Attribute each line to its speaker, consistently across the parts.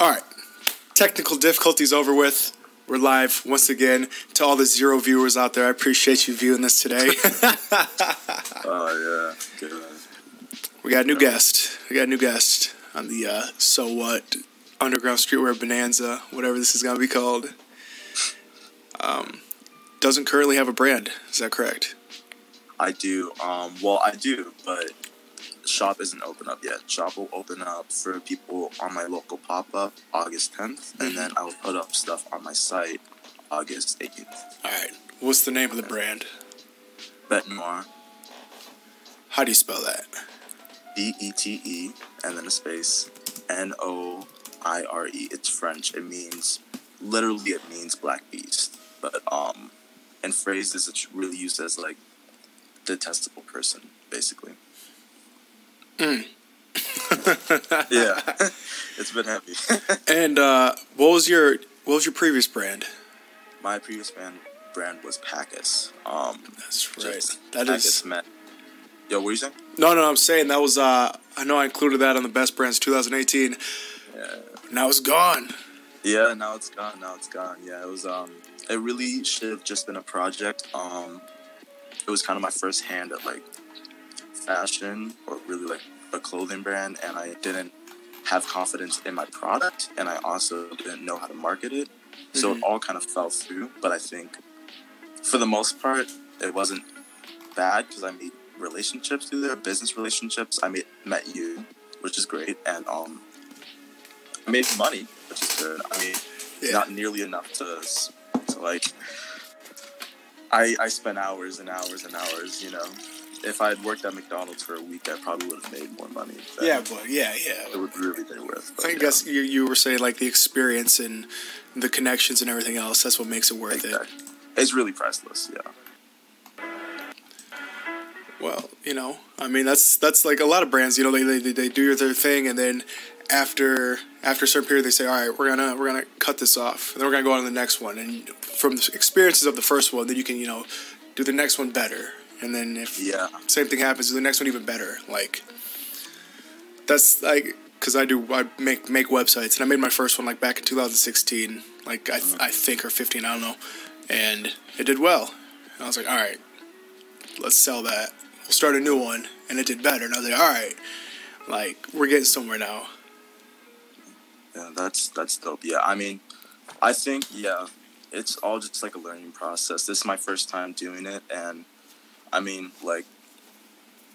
Speaker 1: All right. Technical difficulties over with. We're live once again. To all the zero viewers out there, I appreciate you viewing this today.
Speaker 2: Oh yeah, good.
Speaker 1: we got a new guest. We got a new guest on the uh, So What Underground Streetwear Bonanza, whatever this is going to be called. Um, doesn't currently have a brand. Is that correct?
Speaker 2: I do. Um, well, I do, but shop isn't open up yet. Shop will open up for people on my local pop up August 10th, and then I'll put up stuff on my site August 18th.
Speaker 1: All right. What's the name of the brand?
Speaker 2: Bete Noire,
Speaker 1: How do you spell that?
Speaker 2: B E T E, and then a space, N O I R E. It's French. It means literally it means black beast, but um, in phrases it's really used as like detestable person, basically. yeah, it's been heavy.
Speaker 1: And uh, what was your what was your previous brand?
Speaker 2: My previous band brand was Packus. Um,
Speaker 1: That's right. That
Speaker 2: Packus
Speaker 1: is
Speaker 2: met. Yo, what are you saying?
Speaker 1: no, no. I'm saying that was. Uh, I know I included that on the best brands 2018.
Speaker 2: Yeah.
Speaker 1: Now it's gone.
Speaker 2: Yeah, now it's gone. Now it's gone. Yeah, it was. Um, it really should have just been a project. Um, it was kind of my first hand at like fashion or really like a clothing brand, and I didn't have confidence in my product, and I also didn't know how to market it. So it all kind of fell through. But I think, for the most part, it wasn't bad because I made relationships through there, business relationships. I made met you, which is great, and um, I made money, which is good. I mean,
Speaker 1: Yeah.
Speaker 2: not nearly enough to, to like. I I spent hours and hours and hours. You know, if I had worked at McDonald's for a week, I probably would have made more money.
Speaker 1: Yeah, but yeah, yeah.
Speaker 2: it would really be worth. But
Speaker 1: I
Speaker 2: yeah,
Speaker 1: guess you you were saying like the experience and the connections and everything else. That's what makes it worth it.
Speaker 2: It's really priceless. Yeah.
Speaker 1: Well, you know, I mean that's that's like a lot of brands. You know, they they, they do their thing, and then after after a certain period, they say, all right, we're gonna we're gonna cut this off, and then we're gonna go on to the next one. And from the experiences of the first one, then you can you know do the next one better. And then if
Speaker 2: Yeah.
Speaker 1: same thing happens, the next one even better. Like that's like because I do I make make websites, and I made my first one like back in 2016, like I uh-huh. I think or 15, I don't know, and it did well. And I was like, all right, let's sell that. We'll start a new one, and it did better. And I was like, all right, like we're getting somewhere now.
Speaker 2: Yeah, that's that's dope. Yeah, I mean, I think yeah, it's all just like a learning process. This is my first time doing it, and I mean, like,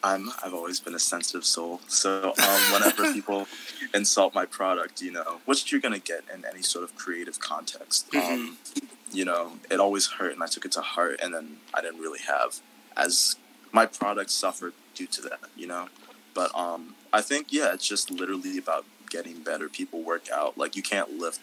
Speaker 2: I'm I've always been a sensitive soul. So um, whenever people insult my product, you know, which you're gonna get in any sort of creative context, um, you know, it always hurt, and I took it to heart, and then I didn't really have as my product suffered due to that, you know. But um, I think yeah, it's just literally about getting better. People work out. Like you can't lift.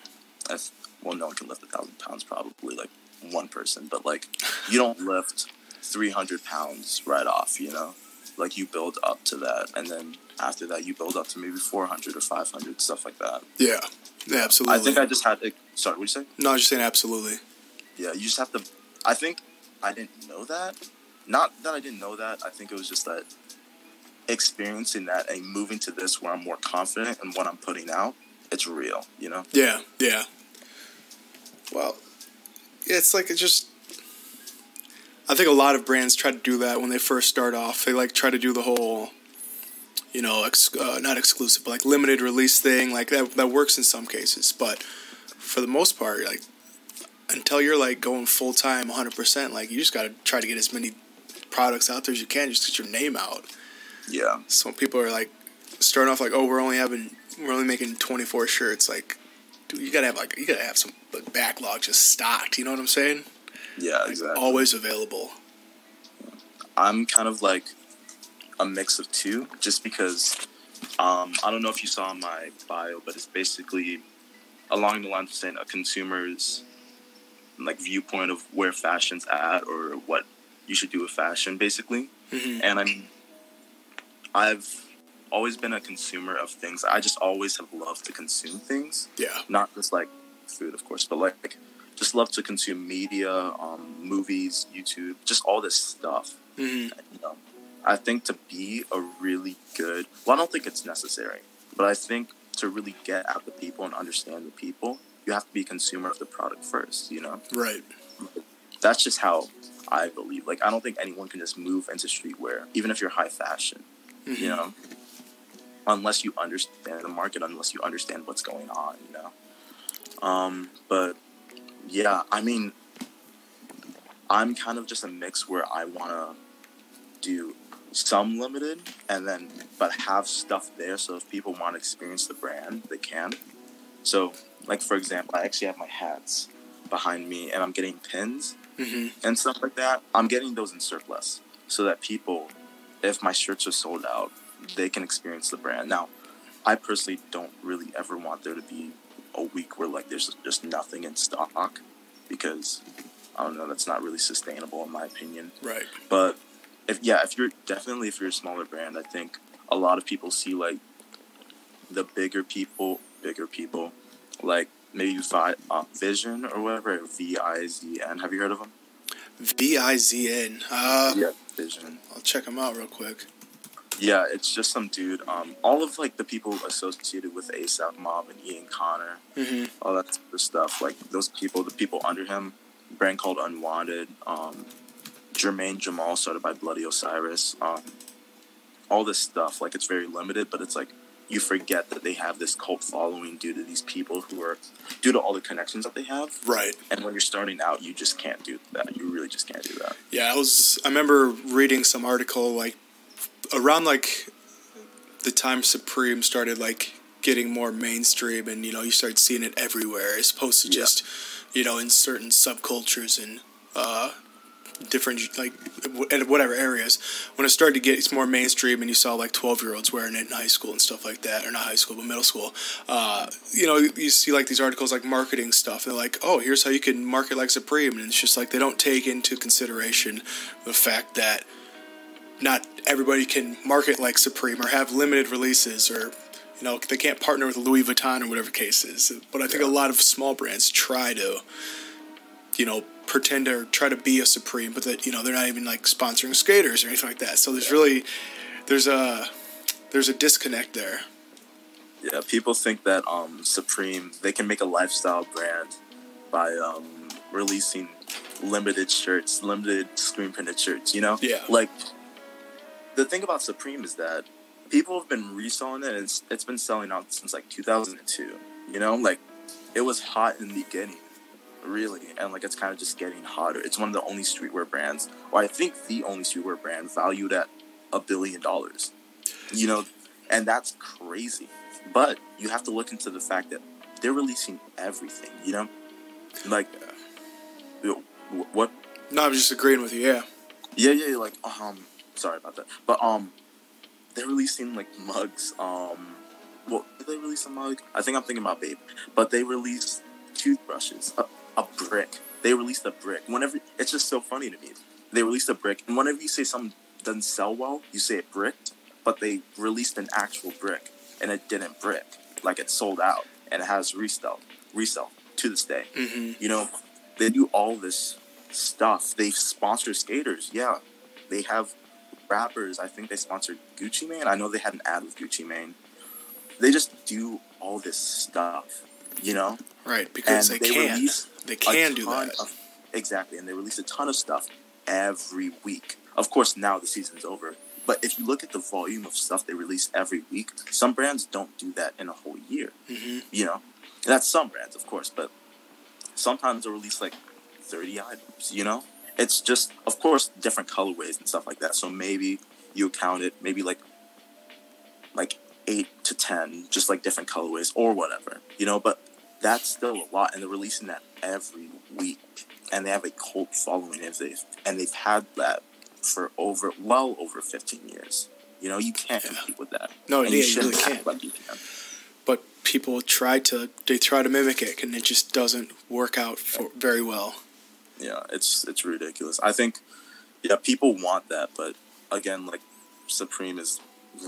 Speaker 2: Well, no one can lift a thousand pounds. Probably like one person, but like you don't lift three hundred pounds right off. You know, like you build up to that, and then after that, you build up to maybe four hundred or five hundred, stuff like that.
Speaker 1: Yeah, yeah, absolutely.
Speaker 2: I think I just had to. Sorry, what you say?
Speaker 1: no, I was just saying absolutely.
Speaker 2: Yeah, you just have to. I think I didn't know that. Not that I didn't know that. I think it was just that experiencing that and moving to this where I'm more confident in what I'm putting out. It's real, you know.
Speaker 1: Yeah, yeah. Well, it's like it just. I think a lot of brands try to do that when they first start off. They like try to do the whole, you know, ex- uh, not exclusive, but like limited release thing. Like that that works in some cases, but for the most part, like until you're like going full time, 100, percent like you just got to try to get as many products out there as you can, just get your name out.
Speaker 2: Yeah,
Speaker 1: Some people are like starting off like, oh, we're only having, we're only making 24 shirts. Like, dude, you gotta have like, you gotta have some like, backlog just stocked. You know what I'm saying?
Speaker 2: Yeah, exactly.
Speaker 1: Always available.
Speaker 2: I'm kind of like a mix of two, just because um, I don't know if you saw my bio, but it's basically along the lines of saying a consumer's like viewpoint of where fashion's at or what you should do with fashion, basically.
Speaker 1: Mhm.
Speaker 2: And I'm I've always been a consumer of things. I just always have loved to consume things,
Speaker 1: Yeah.
Speaker 2: not just like food, of course, but like just love to consume media, um, movies, YouTube, just all this stuff
Speaker 1: hmm
Speaker 2: you know, I think to be a really good, well, I don't think it's necessary, but I think to really get at the people and understand the people, you have to be a consumer of the product first. You know,
Speaker 1: Right.
Speaker 2: that's just how I believe. Like, I don't think anyone can just move into streetwear, even if you're high fashion.
Speaker 1: Mhm.
Speaker 2: You know, unless you understand the market, unless you understand what's going on. You know. Um, but yeah, I mean, I'm kind of just a mix where I want to do some limited and then but have stuff there so if people want to experience the brand they can. So like for example i actually have my hats behind me and i'm getting pins
Speaker 1: hmm
Speaker 2: and stuff like that. I'm getting those in surplus so that people if my shirts are sold out they can experience the brand. Now i personally don't really ever want there to be a week where like there's just nothing in stock because i don't know that's not really sustainable in my opinion
Speaker 1: Right.
Speaker 2: but if yeah, if you're definitely if you're a smaller brand, I think a lot of people see like the bigger people, bigger people, like maybe Vi, uh, Vision or whatever, V I Z N. Have you heard of them?
Speaker 1: V I Z N. Uh,
Speaker 2: yeah, Vision.
Speaker 1: I'll check them out real quick.
Speaker 2: Yeah, it's just some dude. Um, all of like the people associated with ASAP Mob and Ian Connor,
Speaker 1: hmm
Speaker 2: all that sort of stuff. Like those people, the people under him, brand called Unwanted. Um, Jermaine Jamal started by Bloody Osiris. Um, all this stuff, like it's very limited, but it's like you forget that they have this cult following due to these people who are due to all the connections that they have.
Speaker 1: Right.
Speaker 2: And when you're starting out, you just can't do that. You really just can't do that.
Speaker 1: Yeah, I was. I remember reading some article like around like the time Supreme started like getting more mainstream, and you know you start seeing it everywhere, as opposed to
Speaker 2: Yeah.
Speaker 1: just you know in certain subcultures and uh, different like w- and whatever areas. When it started to get it's more mainstream, and you saw like twelve year olds wearing it in high school and stuff like that, or not high school but middle school. Uh, you know, you see like these articles like marketing stuff. They're like, oh, here's how you can market like Supreme, and it's just like they don't take into consideration the fact that not everybody can market like Supreme or have limited releases or you know they can't partner with Louis Vuitton or whatever case is. But I think a lot of small brands try to you know pretend or try to be a Supreme, but that you know they're not even like sponsoring skaters or anything like that. So there's really there's a there's a disconnect there.
Speaker 2: Yeah, people think that um, Supreme they can make a lifestyle brand by um, releasing limited shirts, limited screen printed shirts. You know,
Speaker 1: Yeah.
Speaker 2: Like the thing about Supreme is that people have been reselling it, and it's, it's been selling out since like 2002. You know, like it was hot in the beginning, really, and like it's kind of just getting hotter. It's one of the only streetwear brands, or I think the only streetwear brand valued at a billion dollars. You know, and that's crazy. But you have to look into the fact that they're releasing everything. You know, like you know, what?
Speaker 1: No, I'm just agreeing with you. Yeah.
Speaker 2: Yeah, yeah. Like, um, sorry about that. But um, they're releasing like mugs. Um, what did they release a mug? I think I'm thinking about Babe. But they released toothbrushes, a, a brick. They released a brick. Whenever it's just so funny to me. They released a brick, and whenever you say something doesn't sell well, you say it bricked. But they released an actual brick, and it didn't brick. Like it sold out, and it has resell, resell to this day.
Speaker 1: hmm
Speaker 2: You know, they do all this stuff. They sponsor skaters. Yeah, they have rappers. I think they sponsored Gucci Mane. I know they had an ad with Gucci Mane. They just do all this stuff. You know,
Speaker 1: Right, because they,
Speaker 2: they
Speaker 1: can. They can do that.
Speaker 2: of- exactly, and they release a ton of stuff every week. Of course, now the season's over. But if you look at the volume of stuff they release every week, some brands don't do that in a whole year.
Speaker 1: hmm
Speaker 2: You know, and that's some brands, of course, but sometimes they'll release like 30 items, you know? It's just, of course, different colorways and stuff like that. So maybe you count it, maybe like like eight to 10, just like different colorways or whatever, you know? But that's still a lot, and they're releasing that every week. And they have a cult following, if they've, and they've had that for over, well over 15 years. You know, you can't
Speaker 1: Yeah.
Speaker 2: compete with that.
Speaker 1: No,
Speaker 2: and
Speaker 1: yeah,
Speaker 2: you
Speaker 1: you
Speaker 2: shouldn't
Speaker 1: really can't.
Speaker 2: like you can.
Speaker 1: But people try to they try to mimic it, and it just doesn't work out for very well.
Speaker 2: Yeah, it's it's ridiculous. I think, yeah, people want that, but again, like Supreme is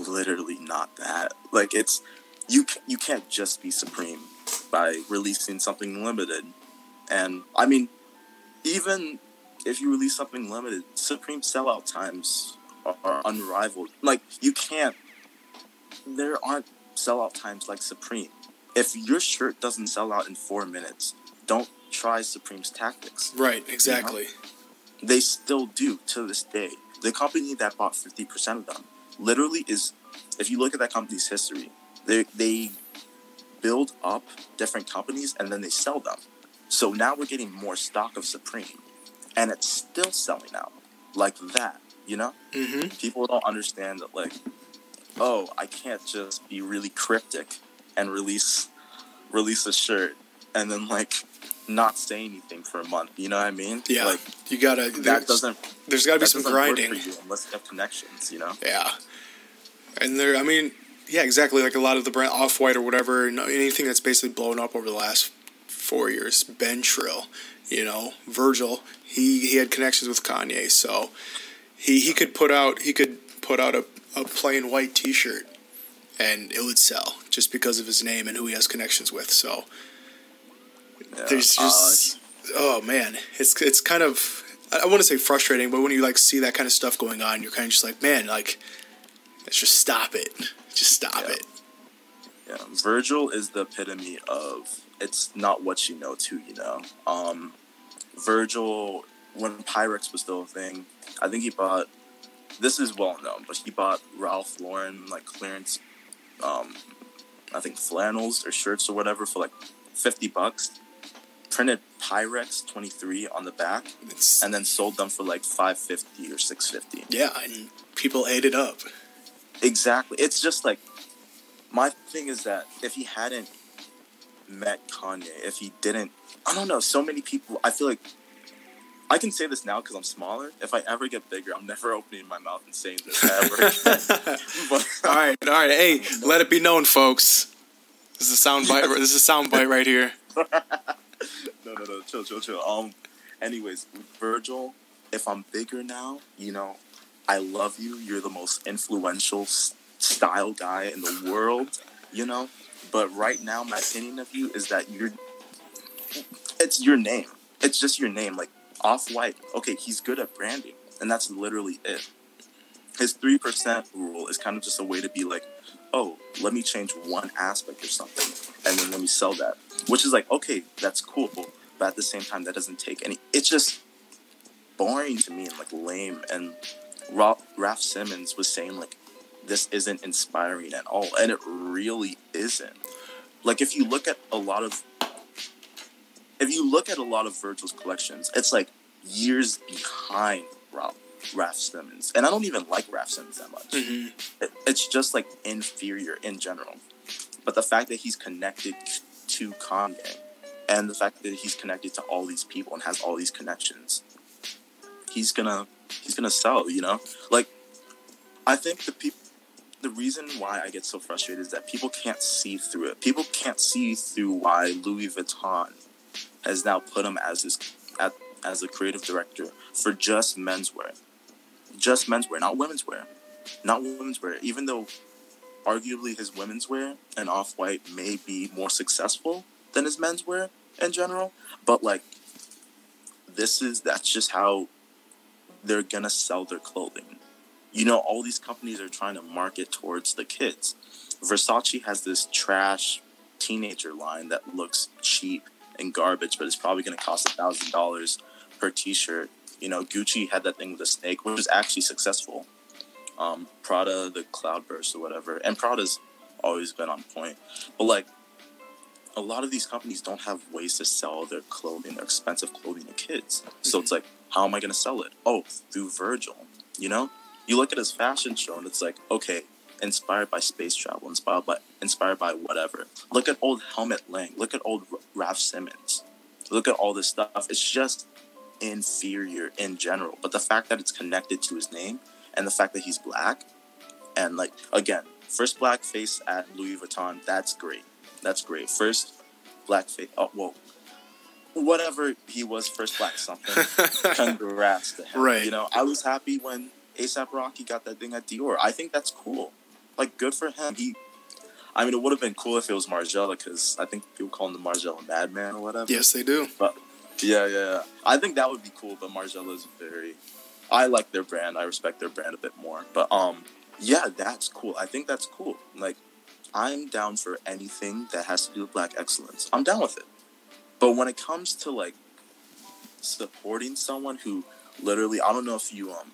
Speaker 2: literally not that. Like it's you you can't just be Supreme by releasing something limited, and I mean, even if you release something limited, Supreme sellout times are, are unrivaled. Like you can't. There aren't sellout times like Supreme. If your shirt doesn't sell out in four minutes, don't try Supreme's tactics.
Speaker 1: Right, exactly.
Speaker 2: They still do to this day. The company that bought 50% of them literally is, if you look at that company's history, they, they build up different companies and then they sell them. So now we're getting more stock of Supreme and it's still selling out like that, you know?
Speaker 1: Mm-hmm.
Speaker 2: People don't understand that, like, oh, I can't just be really cryptic and release release a shirt and then like not say anything for a month. You know what I mean?
Speaker 1: Yeah.
Speaker 2: Like
Speaker 1: you gotta.
Speaker 2: that doesn't
Speaker 1: There's gotta be some
Speaker 2: doesn't work
Speaker 1: grinding.
Speaker 2: for you unless you have connections. You know?
Speaker 1: Yeah. And there, I mean, yeah, exactly. Like a lot of the brand Off White or whatever, and anything that's basically blown up over the last four years. Been Trill, you know, Virgil. He he had connections with Kanye, so he he could put out he could put out a, a plain white T-shirt, and it would sell just because of his name and who he has connections with. So
Speaker 2: Yeah.
Speaker 1: there's
Speaker 2: Uh,
Speaker 1: just oh man, it's it's kind of I, I want to say frustrating, but when you like see that kind of stuff going on, you're kind of just like, man, like let's just stop it, just stop
Speaker 2: Yeah.
Speaker 1: it.
Speaker 2: yeah. Virgil is the epitome of it's not what you know too. you know. Um, Virgil, when Pyrex was still a thing, I think he bought. This is well known, but he bought Ralph Lauren like clearance, um, I think flannels or shirts or whatever for like fifty bucks. Printed Pyrex twenty three on the back,
Speaker 1: It's
Speaker 2: and then sold them for like five fifty or six fifty.
Speaker 1: yeah, and people ate it up.
Speaker 2: Exactly. It's just like my thing is that if he hadn't met Kanye, if he didn't, I don't know. So many people. I feel like I can say this now because I'm smaller. If I ever get bigger, I'm never opening my mouth and saying this ever. but
Speaker 1: all right, all right. Hey, let it be known, folks. This is a sound bite. This is a sound bite right here.
Speaker 2: no, no, no. Chill, chill, chill. Um. Anyways, Virgil, if I'm bigger now, you know, I love you. You're the most influential style guy in the world. You know, but right now, my opinion of you is that you're. It's your name. It's just your name. Like Off White. Okay, he's good at branding, and that's literally it. His three percent rule is kind of just a way to be like, oh, let me change one aspect or something, and then let me sell that. Which is like, okay, that's cool, but at the same time, that doesn't take any. It's just boring to me and like lame. And Ra- Raf Simons was saying like, this isn't inspiring at all, and it really isn't. Like if you look at a lot of, if you look at a lot of Virgil's collections, it's like years behind Ralph. Raf Simons, and I don't even like Raf Simons that much
Speaker 1: hmm
Speaker 2: it- it's just like inferior in general. But the fact that he's connected to Kanye and the fact that he's connected to all these people and has all these connections, he's gonna he's gonna sell, you know? Like I think the people the reason why I get so frustrated is that people can't see through it. People can't see through why Louis Vuitton has now put him as his at, as a creative director for just menswear. Just menswear, not women's wear not women's wear, even though arguably his women's wear and off white may be more successful than his men's wear in general. But like this is that's just how they're gonna sell their clothing. You know, all these companies are trying to market towards the kids. Versace has this trash teenager line that looks cheap and garbage, but it's probably gonna cost a thousand dollars per t-shirt. You know, Gucci had that thing with the snake, which was actually successful um, Prada, the Cloudbust or whatever, and Prada's always been on point. But like, a lot of these companies don't have ways to sell their clothing, their expensive clothing to kids. So it's like, how am I going to sell it? Oh, through Virgil. You know, you look at his fashion show and it's like, okay, inspired by space travel, inspired by inspired by whatever. Look at old Helmut Lang. Look at old Raf Simons. Look at all this stuff. It's just inferior in general. But the fact that it's connected to his name and the fact that he's black and like again first black face at louis vuitton that's great. That's great. First black face oh well whatever he was first black something. Congrats to him.
Speaker 1: Right.
Speaker 2: you know i was happy when asap rocky got that thing at dior. I think that's cool. Like good for him. He i mean it would have been cool if it was margiela because i think people call him the margiela madman or whatever.
Speaker 1: Yes, they do.
Speaker 2: Yeah, yeah, yeah. I think that would be cool, but Margiela is very. I like their brand. I respect their brand a bit more. But um, yeah, that's cool. I think that's cool. Like, I'm down for anything that has to do with black excellence. I'm down with it. But when it comes to like supporting someone who literally, I don't know if you um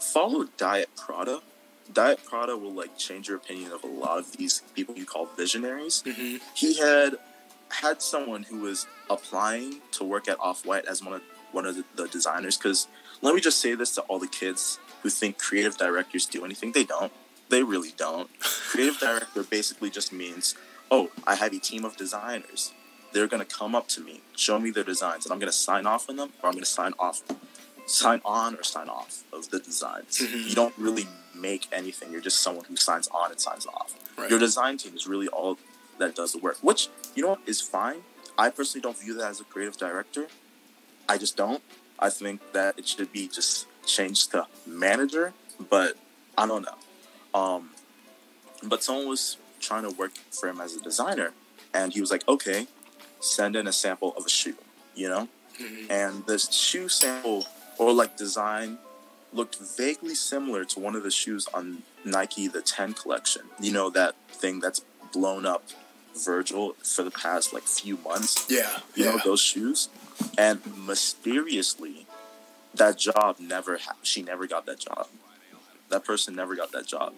Speaker 2: follow Diet Prada. Diet Prada will like change your opinion of a lot of these people you call visionaries.
Speaker 1: Mm-hmm.
Speaker 2: He had had someone who was applying to work at Off White as one of one of the, the designers. Because let me just say this to all the kids who think creative directors do anything. They don't. They really don't. creative director basically just means, oh, I have a team of designers. They're gonna come up to me, show me their designs, and I'm gonna sign off on them, or I'm gonna sign off, sign on or sign off of the designs.
Speaker 1: Mhm.
Speaker 2: You don't really make anything. You're just someone who signs on and signs off.
Speaker 1: Right.
Speaker 2: Your design team is really all that does the work, which you know what is fine. I personally don't view that as a creative director. I just don't. I think that it should be just changed to manager, but I don't know. Um, but someone was trying to work for him as a designer, and he was like, "Okay, send in a sample of a shoe," you know.
Speaker 1: Mhm.
Speaker 2: And this shoe sample or like design looked vaguely similar to one of the shoes on Nike the 10 collection. You know that thing that's blown up Virgil for the past like few months.
Speaker 1: Yeah.
Speaker 2: You
Speaker 1: yeah.
Speaker 2: know those shoes, and mysteriously, that job never. Ha- she never got that job. That person never got that job.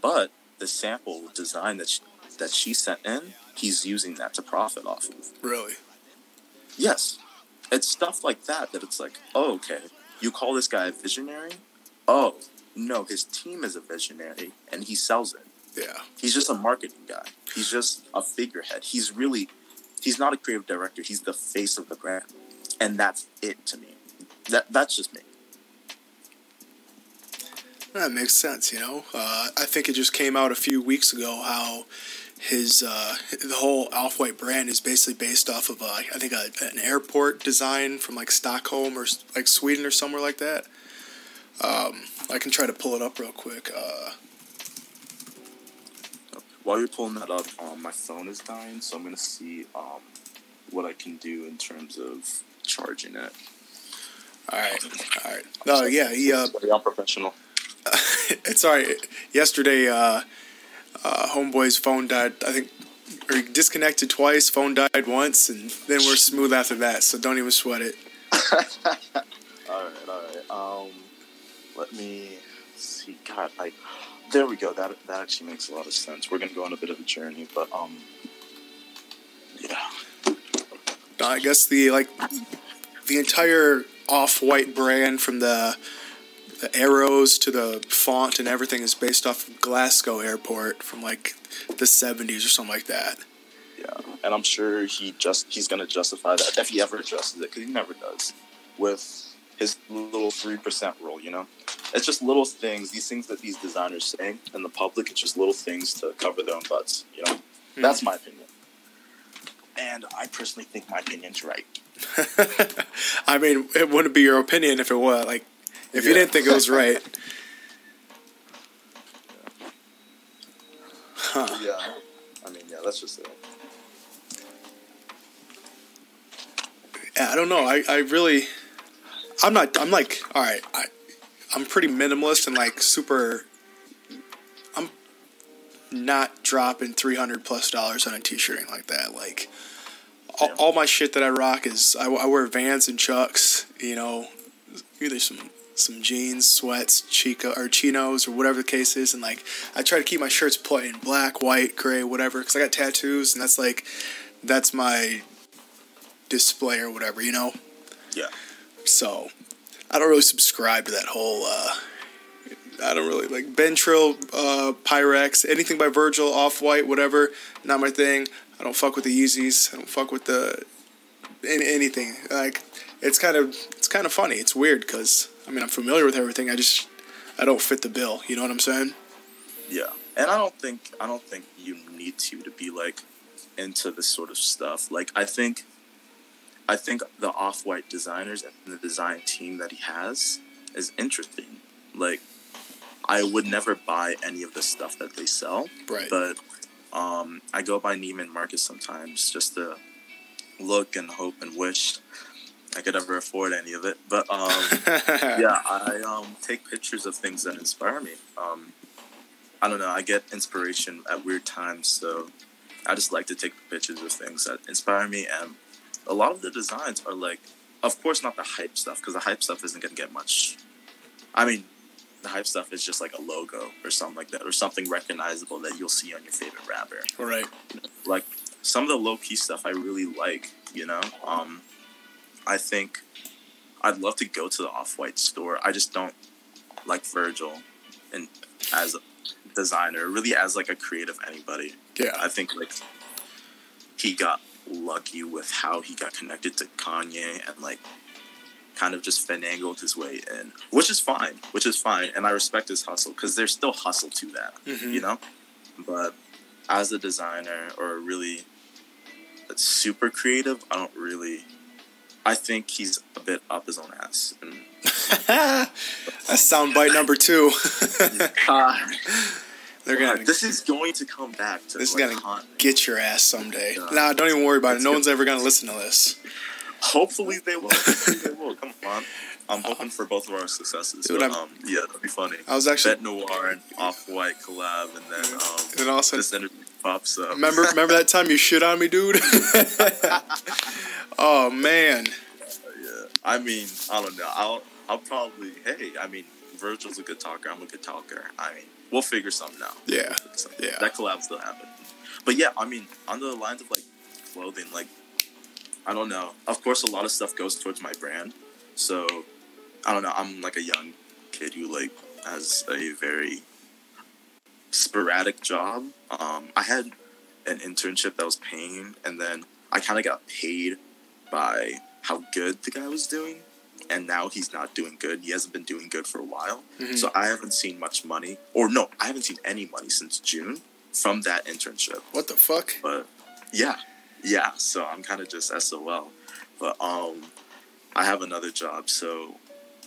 Speaker 2: But the sample design that she, that she sent in, he's using that to profit off of.
Speaker 1: Really.
Speaker 2: Yes. It's stuff like that that it's like, oh, okay, you call this guy a visionary? Oh, no, his team is a visionary and he sells it.
Speaker 1: Yeah.
Speaker 2: He's just a marketing guy. He's just a figurehead. He's really, he's not a creative director. He's the face of the brand. And that's it to me. That That's just me.
Speaker 1: That makes sense, you know. Uh, I think it just came out a few weeks ago how his uh, the whole Off White brand is basically based off of uh, I think a, an airport design from like Stockholm or like Sweden or somewhere like that. Um, I can try to pull it up real quick. Uh,
Speaker 2: While you're pulling that up, um, my phone is dying, so I'm going to see um, what I can do in terms of charging it.
Speaker 1: all right, all right. No, yeah, he uh,
Speaker 2: Very unprofessional.
Speaker 1: it's all right. Yesterday, uh, uh, homeboy's phone died. I think, or disconnected twice. Phone died once, and then we're smooth after that. So don't even sweat it.
Speaker 2: all right, all right. Um, let me see. God, I there we go. That that actually makes a lot of sense. We're gonna go on a bit of a journey, but um, yeah,
Speaker 1: I guess the like the entire off-white brand from the the arrows to the font and everything is based off of Glasgow Airport from like the 70s or something like that.
Speaker 2: yeah. And I'm sure he just he's gonna justify that if he ever addresses it, because he never does with his little three percent rule. You know, it's just little things. These things that these designers say in the public, it's just little things to cover their own butts. You know, hmm. that's my opinion. And I personally think my opinion's right.
Speaker 1: I mean, it wouldn't be your opinion if it was like if you didn't think it was right. Huh.
Speaker 2: Yeah. I mean, yeah, that's just it.
Speaker 1: Yeah, I don't know. I, I really, I'm not. I'm like, all right. I, I'm pretty minimalist and like super. I'm not dropping three hundred plus dollars on a t-shirt or like that. Like, all, all my shit that I rock is I, I wear Vans and Chucks. You know, either some some jeans, sweats, chica or chinos or whatever the case is, and like I try to keep my shirts plain, black, white, gray, whatever, because I got tattoos and that's like that's my display or whatever, you know.
Speaker 2: Yeah.
Speaker 1: So I don't really subscribe to that whole. uh I don't really like Been Trill, uh, Pyrex, anything by Virgil, Off White, whatever. Not my thing. I don't fuck with the Yeezys. I don't fuck with the any, anything. Like it's kind of it's kind of funny. It's weird because I mean I'm familiar with everything. I just I don't fit the bill. You know what I'm saying?
Speaker 2: Yeah, and I don't think I don't think you need to to be like into this sort of stuff. Like I think, I think the off-white designers and the design team that he has is interesting. Like, I would never buy any of the stuff that they sell,
Speaker 1: Right.
Speaker 2: but um, I go by Neiman Marcus sometimes just to look and hope and wish I could ever afford any of it. But um, yeah, I um, take pictures of things that inspire me. Um, I don't know. I get inspiration at weird times, so I just like to take pictures of things that inspire me. And a lot of the designs are like, of course, not the hype stuff because the hype stuff isn't gonna get much. I mean, the hype stuff is just like a logo or something like that, or something recognizable that you'll see on your favorite rapper.
Speaker 1: Right.
Speaker 2: Like some of the low key stuff I really like. You know, um, I think I'd love to go to the Off White store. I just don't like Virgil, and as a designer, really as like a creative anybody.
Speaker 1: Yeah.
Speaker 2: I think like he got lucky with how he got connected to Kanye and like kind of just finagled his way in, which is fine, which is fine, and I respect his hustle because there's still hustle to that,
Speaker 1: Mhm.
Speaker 2: you know. But as a designer or a really super creative, I don't really. I think he's a bit up his own ass. And,
Speaker 1: That's soundbite number two.
Speaker 2: God,
Speaker 1: They're gonna
Speaker 2: this is going to come back to
Speaker 1: This is gonna
Speaker 2: haunt
Speaker 1: get your ass someday.
Speaker 2: Yeah.
Speaker 1: Nah, don't even worry about it. No
Speaker 2: good.
Speaker 1: one's ever gonna listen to this.
Speaker 2: Hopefully they will. Hopefully they will. Come on. I'm hoping for both of our successes.
Speaker 1: Dude,
Speaker 2: but, um, yeah, that'd be funny.
Speaker 1: I was actually
Speaker 2: Bete Noire and Off White collab, and then um,
Speaker 1: and also
Speaker 2: this interview pops up.
Speaker 1: remember remember that time you shit on me, dude? oh man.
Speaker 2: yeah. I mean, I don't know. I'll I'll probably. Hey, I mean, Virgil's a good talker. I'm a good talker. I mean, we'll figure something out.
Speaker 1: Yeah.
Speaker 2: So,
Speaker 1: Yeah.
Speaker 2: That collab still happened. But yeah, I mean, on the lines of like clothing, like I don't know. Of course, a lot of stuff goes towards my brand. So I don't know. I'm like a young kid who like has a very sporadic job. Um, I had an internship that was paying, and then I kind of got paid by how good the guy was doing. And now he's not doing good. He hasn't been doing good for a while.
Speaker 1: Mhm.
Speaker 2: So I haven't seen much money, or no, I haven't seen any money since June from that internship.
Speaker 1: What the fuck?
Speaker 2: But yeah, yeah. So I'm kind of just SOL. But um, I have another job. So,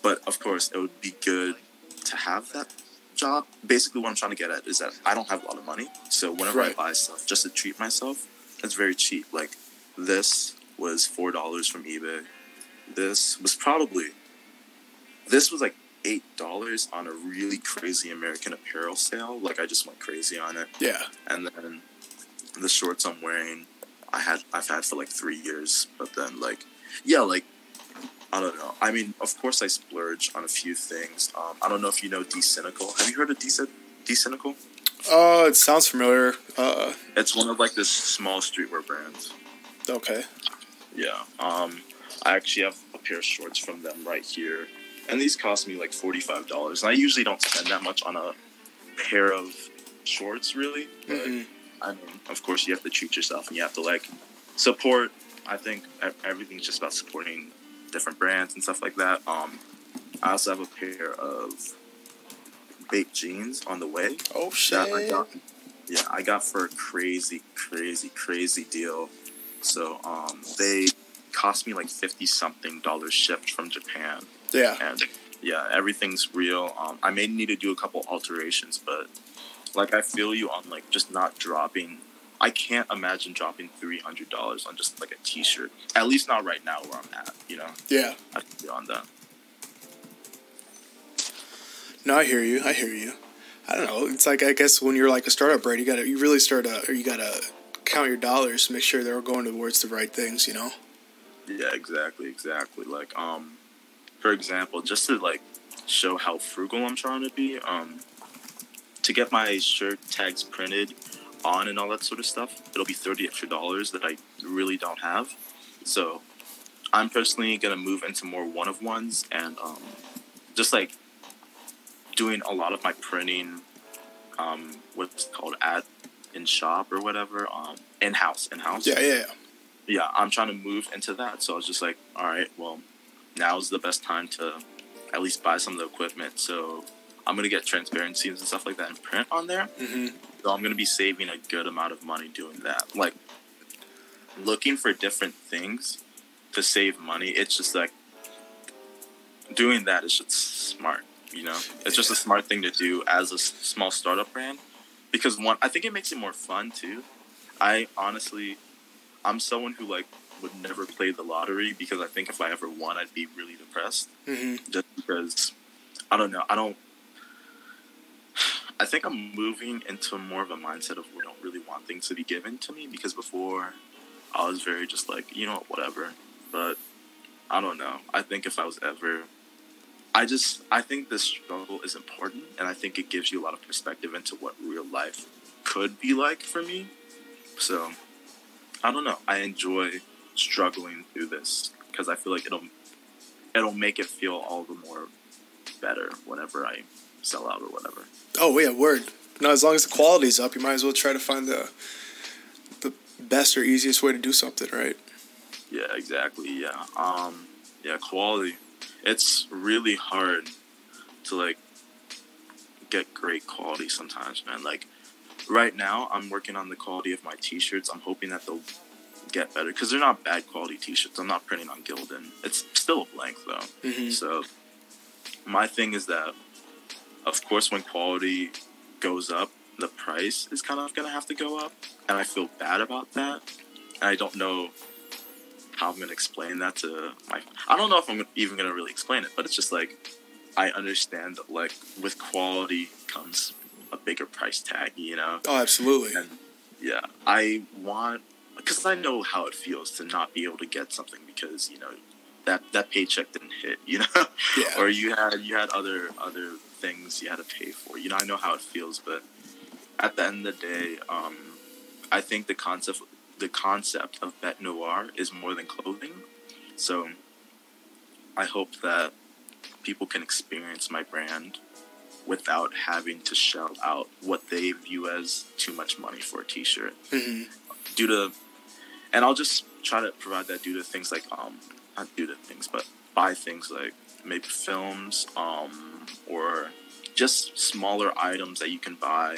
Speaker 2: but of course, it would be good to have that job. Basically, what I'm trying to get at is that I don't have a lot of money. So whenever
Speaker 1: Right.
Speaker 2: I buy stuff, just to treat myself, it's very cheap. Like this was four dollars from eBay. This was probably this was like eight dollars on a really crazy American Apparel sale. Like I just went crazy on it
Speaker 1: Yeah.
Speaker 2: and then the shorts I'm wearing, I had I've had for like three years. But then like, yeah, like I don't know. I mean, of course I splurge on a few things. Um, I don't know if you know D Cynical. Have you heard of D D Cynical?
Speaker 1: Oh, it sounds familiar. Uh
Speaker 2: It's one of like this small streetwear brands.
Speaker 1: okay.
Speaker 2: Yeah. Um, I actually have a pair of shorts from them right here, and these cost me like forty five dollars. And I usually don't spend that much on a pair of shorts, really. But
Speaker 1: Mhm.
Speaker 2: I mean, of course, you have to treat yourself, and you have to like support. I think everything's just about supporting different brands and stuff like that. Um, I also have a pair of baked jeans on the way
Speaker 1: Oh
Speaker 2: that I
Speaker 1: shit.
Speaker 2: got. Yeah, I got for a crazy, crazy, crazy deal. So um, they cost me like fifty something dollars shipped from Japan,
Speaker 1: Yeah.
Speaker 2: and yeah, everything's real. Um, I may need to do a couple alterations, but like I feel you on like just not dropping. I can't imagine dropping three hundred dollars on just like a T-shirt. At least not right now where I'm at. You know,
Speaker 1: Yeah.
Speaker 2: I feel on that.
Speaker 1: No, I hear you. I hear you. I don't know. It's like I guess when you're like a startup brand, you gotta you really start to or you gotta count your dollars to make sure they're going towards the right things. You know.
Speaker 2: Yeah, exactly, exactly. Like, um, for example, just to like show how frugal I'm trying to be, um, to get my shirt tags printed on and all that sort of stuff, it'll be thirty extra dollars that I really don't have. So, I'm personally gonna move into more one of ones and um, just like doing a lot of my printing, um, what's called at in shop or whatever, um, in house, in house
Speaker 1: Yeah. Yeah. Yeah.
Speaker 2: I'm trying to move into that. So I was just like, all right, well, now's the best time to at least buy some of the equipment. So I'm gonna get transparencies and stuff like that and print on there.
Speaker 1: hmm
Speaker 2: So I'm gonna be saving a good amount of money doing that. Like looking for different things to save money. It's just like doing that is just smart. You know, it's just a smart thing to do as a small startup brand because one, I think it makes it more fun too. I honestly, I'm someone who like would never play the lottery because I think if I ever won, I'd be really depressed
Speaker 1: hmm
Speaker 2: just because I don't know. I don't. I think I'm moving into more of a mindset of we don't really want things to be given to me because before I was very just like, you know, whatever. But I don't know. I think if I was ever I just I think this struggle is important and I think it gives you a lot of perspective into what real life could be like for me. So I don't know. I enjoy struggling through this because I feel like it'll it'll make it feel all the more better whenever I sell out or whatever.
Speaker 1: Oh yeah, word. No, as long as the quality's up, you might as well try to find the the best or easiest way to do something, right?
Speaker 2: Yeah, exactly. Yeah. Um yeah, quality. It's really hard to like get great quality sometimes, man. Like right now, I'm working on the quality of my t-shirts. I'm hoping that they'll get better because they're not bad quality t-shirts. I'm not printing on Gildan. It's still a blank though.
Speaker 1: Mm-hmm.
Speaker 2: So my thing is that, of course, when quality goes up, the price is kind of gonna have to go up, and I feel bad about that. And I don't know how I'm gonna explain that to my. I don't know if I'm even gonna really explain it, but it's just like I understand that like with quality comes a bigger price tag, you know.
Speaker 1: Oh, absolutely.
Speaker 2: And yeah, I want because I know how it feels to not be able to get something because you know that that paycheck didn't hit, you know,
Speaker 1: Yeah.
Speaker 2: or you had you had other other things you had to pay for. You know, I know how it feels, but at the end of the day, um, I think the concept the concept of bete noire is more than clothing. So I hope that people can experience my brand without having to shell out what they view as too much money for a t-shirt
Speaker 1: hmm
Speaker 2: due to and I'll just try to provide that due to things like um not due to things but buy things like maybe films um or just smaller items that you can buy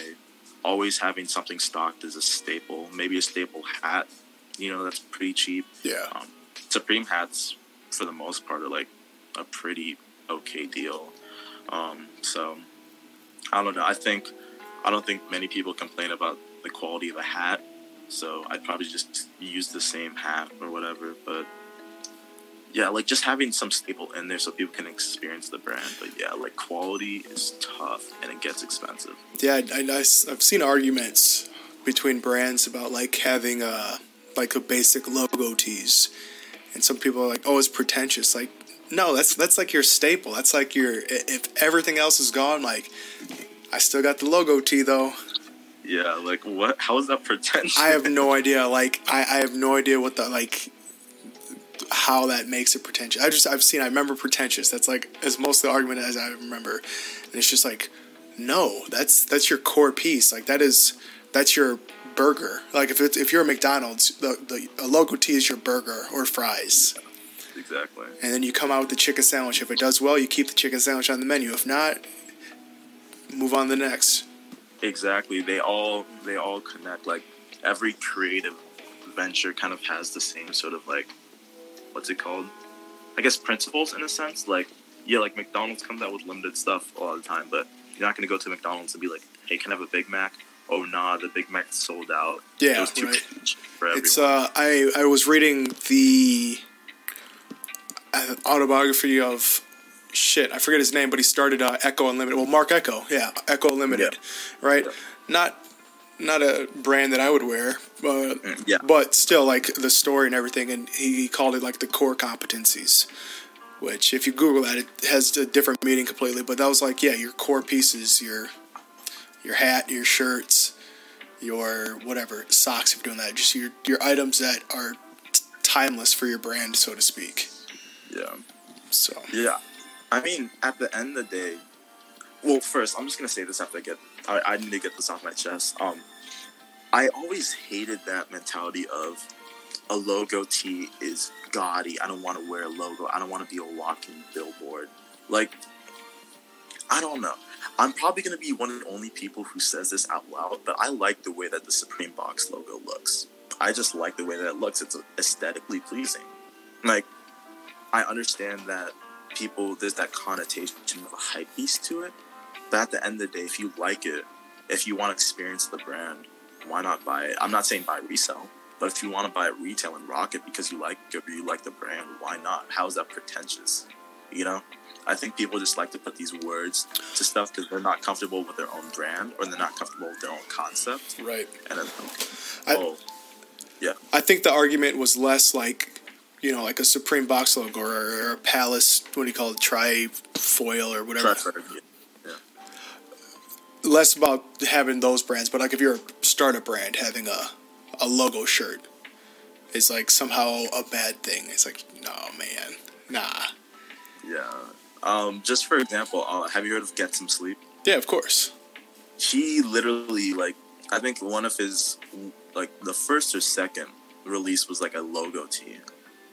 Speaker 2: always having something stocked is a staple maybe a staple hat you know that's pretty cheap
Speaker 1: Yeah.
Speaker 2: um, Supreme hats, for the most part, are like a pretty okay deal. Um, so I don't know. I think I don't think many people complain about the quality of a hat. So I'd probably just use the same hat or whatever. But yeah, like just having some staple in there so people can experience the brand. But yeah, like quality is tough and it gets expensive.
Speaker 1: Yeah, I, have seen arguments between brands about like having a like a basic logo tees, and some people are like, "Oh, it's pretentious." Like, no, that's that's like your staple. That's like your if everything else is gone, like I still got the logo tee though.
Speaker 2: Yeah, like what? How is that pretentious?
Speaker 1: I have no idea. Like, I, I have no idea what the like how that makes it pretentious. I just I've seen. I remember pretentious. That's like as most of the argument as I remember, and it's just like, no, that's that's your core piece. Like that is that's your burger. Like if it's if you're a McDonald's, the the a logo tee is your burger or fries,
Speaker 2: exactly.
Speaker 1: and then you come out with the chicken sandwich. If it does well, you keep the chicken sandwich on the menu. If not, move on to the next.
Speaker 2: Exactly. They all they all connect. Like every creative venture kind of has the same sort of like what's it called? I guess principles in a sense. Like yeah, like McDonald's comes out with limited stuff all the time, but you're not gonna go to McDonald's and be like, Hey, can I have a Big Mac? Oh nah, the Big Mac's sold out.
Speaker 1: Yeah,
Speaker 2: it was too
Speaker 1: right.
Speaker 2: cheap for everyone.
Speaker 1: It's uh, I I was reading the uh, autobiography of shit. I forget his name, but he started uh, Ecko Unlimited. Well, Marc Ecko, yeah, Ecko Unlimited, right?
Speaker 2: Yeah.
Speaker 1: Not not a brand that I would wear, but
Speaker 2: yeah.
Speaker 1: but still like the story and everything. And he, he called it like the core competencies. Which, if you Google that, it has a different meaning completely. But that was like, yeah, your core pieces, your your hat, your shirts, your whatever socks if you're doing that just your your items that are t- timeless for your brand so to speak
Speaker 2: Yeah.
Speaker 1: so
Speaker 2: Yeah, I mean, at the end of the day, well, first, I'm just gonna say this after I get, I, I need to get this off my chest. Um, I always hated that mentality of a logo tee is gaudy. I don't want to wear a logo. I don't want to be a walking billboard. Like, I don't know. I'm probably gonna be one of the only people who says this out loud, but I like the way that the Supreme Box logo looks. I just like the way that it looks. It's aesthetically pleasing. Like, I understand that people there's that connotation of a hype piece to it. But at the end of the day, if you like it, if you want to experience the brand, why not buy it? I'm not saying buy resell, but if you want to buy it retail and rock it because you like it or you like the brand, why not? How is that pretentious? You know, I think people just like to put these words to stuff because they're not comfortable with their own brand or they're not comfortable with their own concept.
Speaker 1: Right.
Speaker 2: And
Speaker 1: I-
Speaker 2: like, oh, yeah,
Speaker 1: I think the argument was less like, you know, like a Supreme box logo or, or a Palace, what do you call it, trifoil or whatever.
Speaker 2: prefer. Yeah.
Speaker 1: Less about having those brands, but like if you're a startup brand, having a, a logo shirt is like somehow a bad thing. It's like, no, man, nah.
Speaker 2: Yeah. Um, just for example, uh, have you heard of Get Some Sleep?
Speaker 1: Yeah, of course.
Speaker 2: he literally like I think one of his like the first or second release was like a logo tee,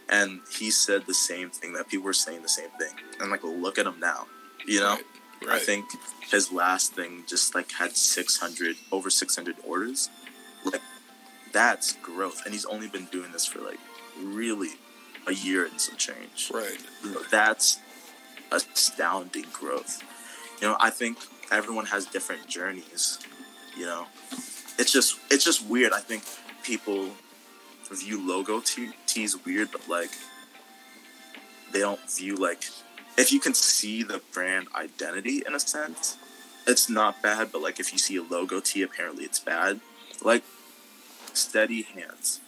Speaker 2: and he said the same thing that people were saying the same thing, and like look at him now, you know.
Speaker 1: Right,
Speaker 2: I think his last thing just like had six hundred over six hundred orders, like that's growth, and he's only been doing this for like really a year and some change
Speaker 1: Right.
Speaker 2: you know, that's astounding growth. You know, I think everyone has different journeys. You know, it's just it's just weird. I think people view logo te- tees weird, but like they don't view like if you can see the brand identity in a sense, it's not bad. But like if you see a logo tee, apparently it's bad. Like Steady Hands,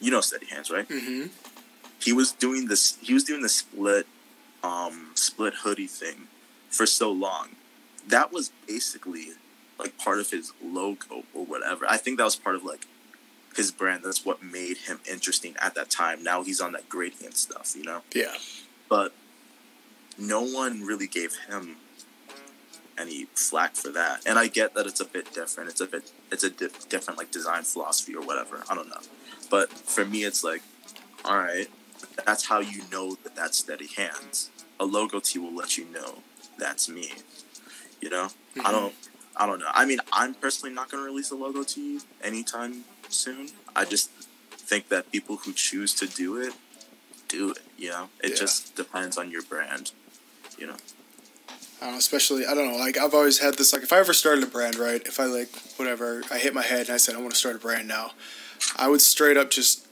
Speaker 2: you know Steady Hands, right?
Speaker 1: Mm-hmm.
Speaker 2: he was doing this he was doing the split um split hoodie thing for so long that was basically like part of his logo or whatever i think that was part of like his brand. That's what made him interesting at that time. Now he's on that gradient stuff you know?
Speaker 1: Yeah.
Speaker 2: but no one really gave him any flack for that. And i get that it's a bit different. It's a bit it's a di- different like design philosophy or whatever. I don't know. But for me it's like all right that's how you know that that's steady hands. A logo tee will let you know that's me you know? I mm-hmm. don't i don't know. I mean i'm personally not going to release a logo tee anytime soon i just think that people who choose to do it do it you know it
Speaker 1: Yeah.
Speaker 2: just depends on your brand you know
Speaker 1: I know, especially I don't know. Like I've always had this. Like if I ever started a brand, right? If I like whatever, I hit my head and I said I want to start a brand now, I would straight up just.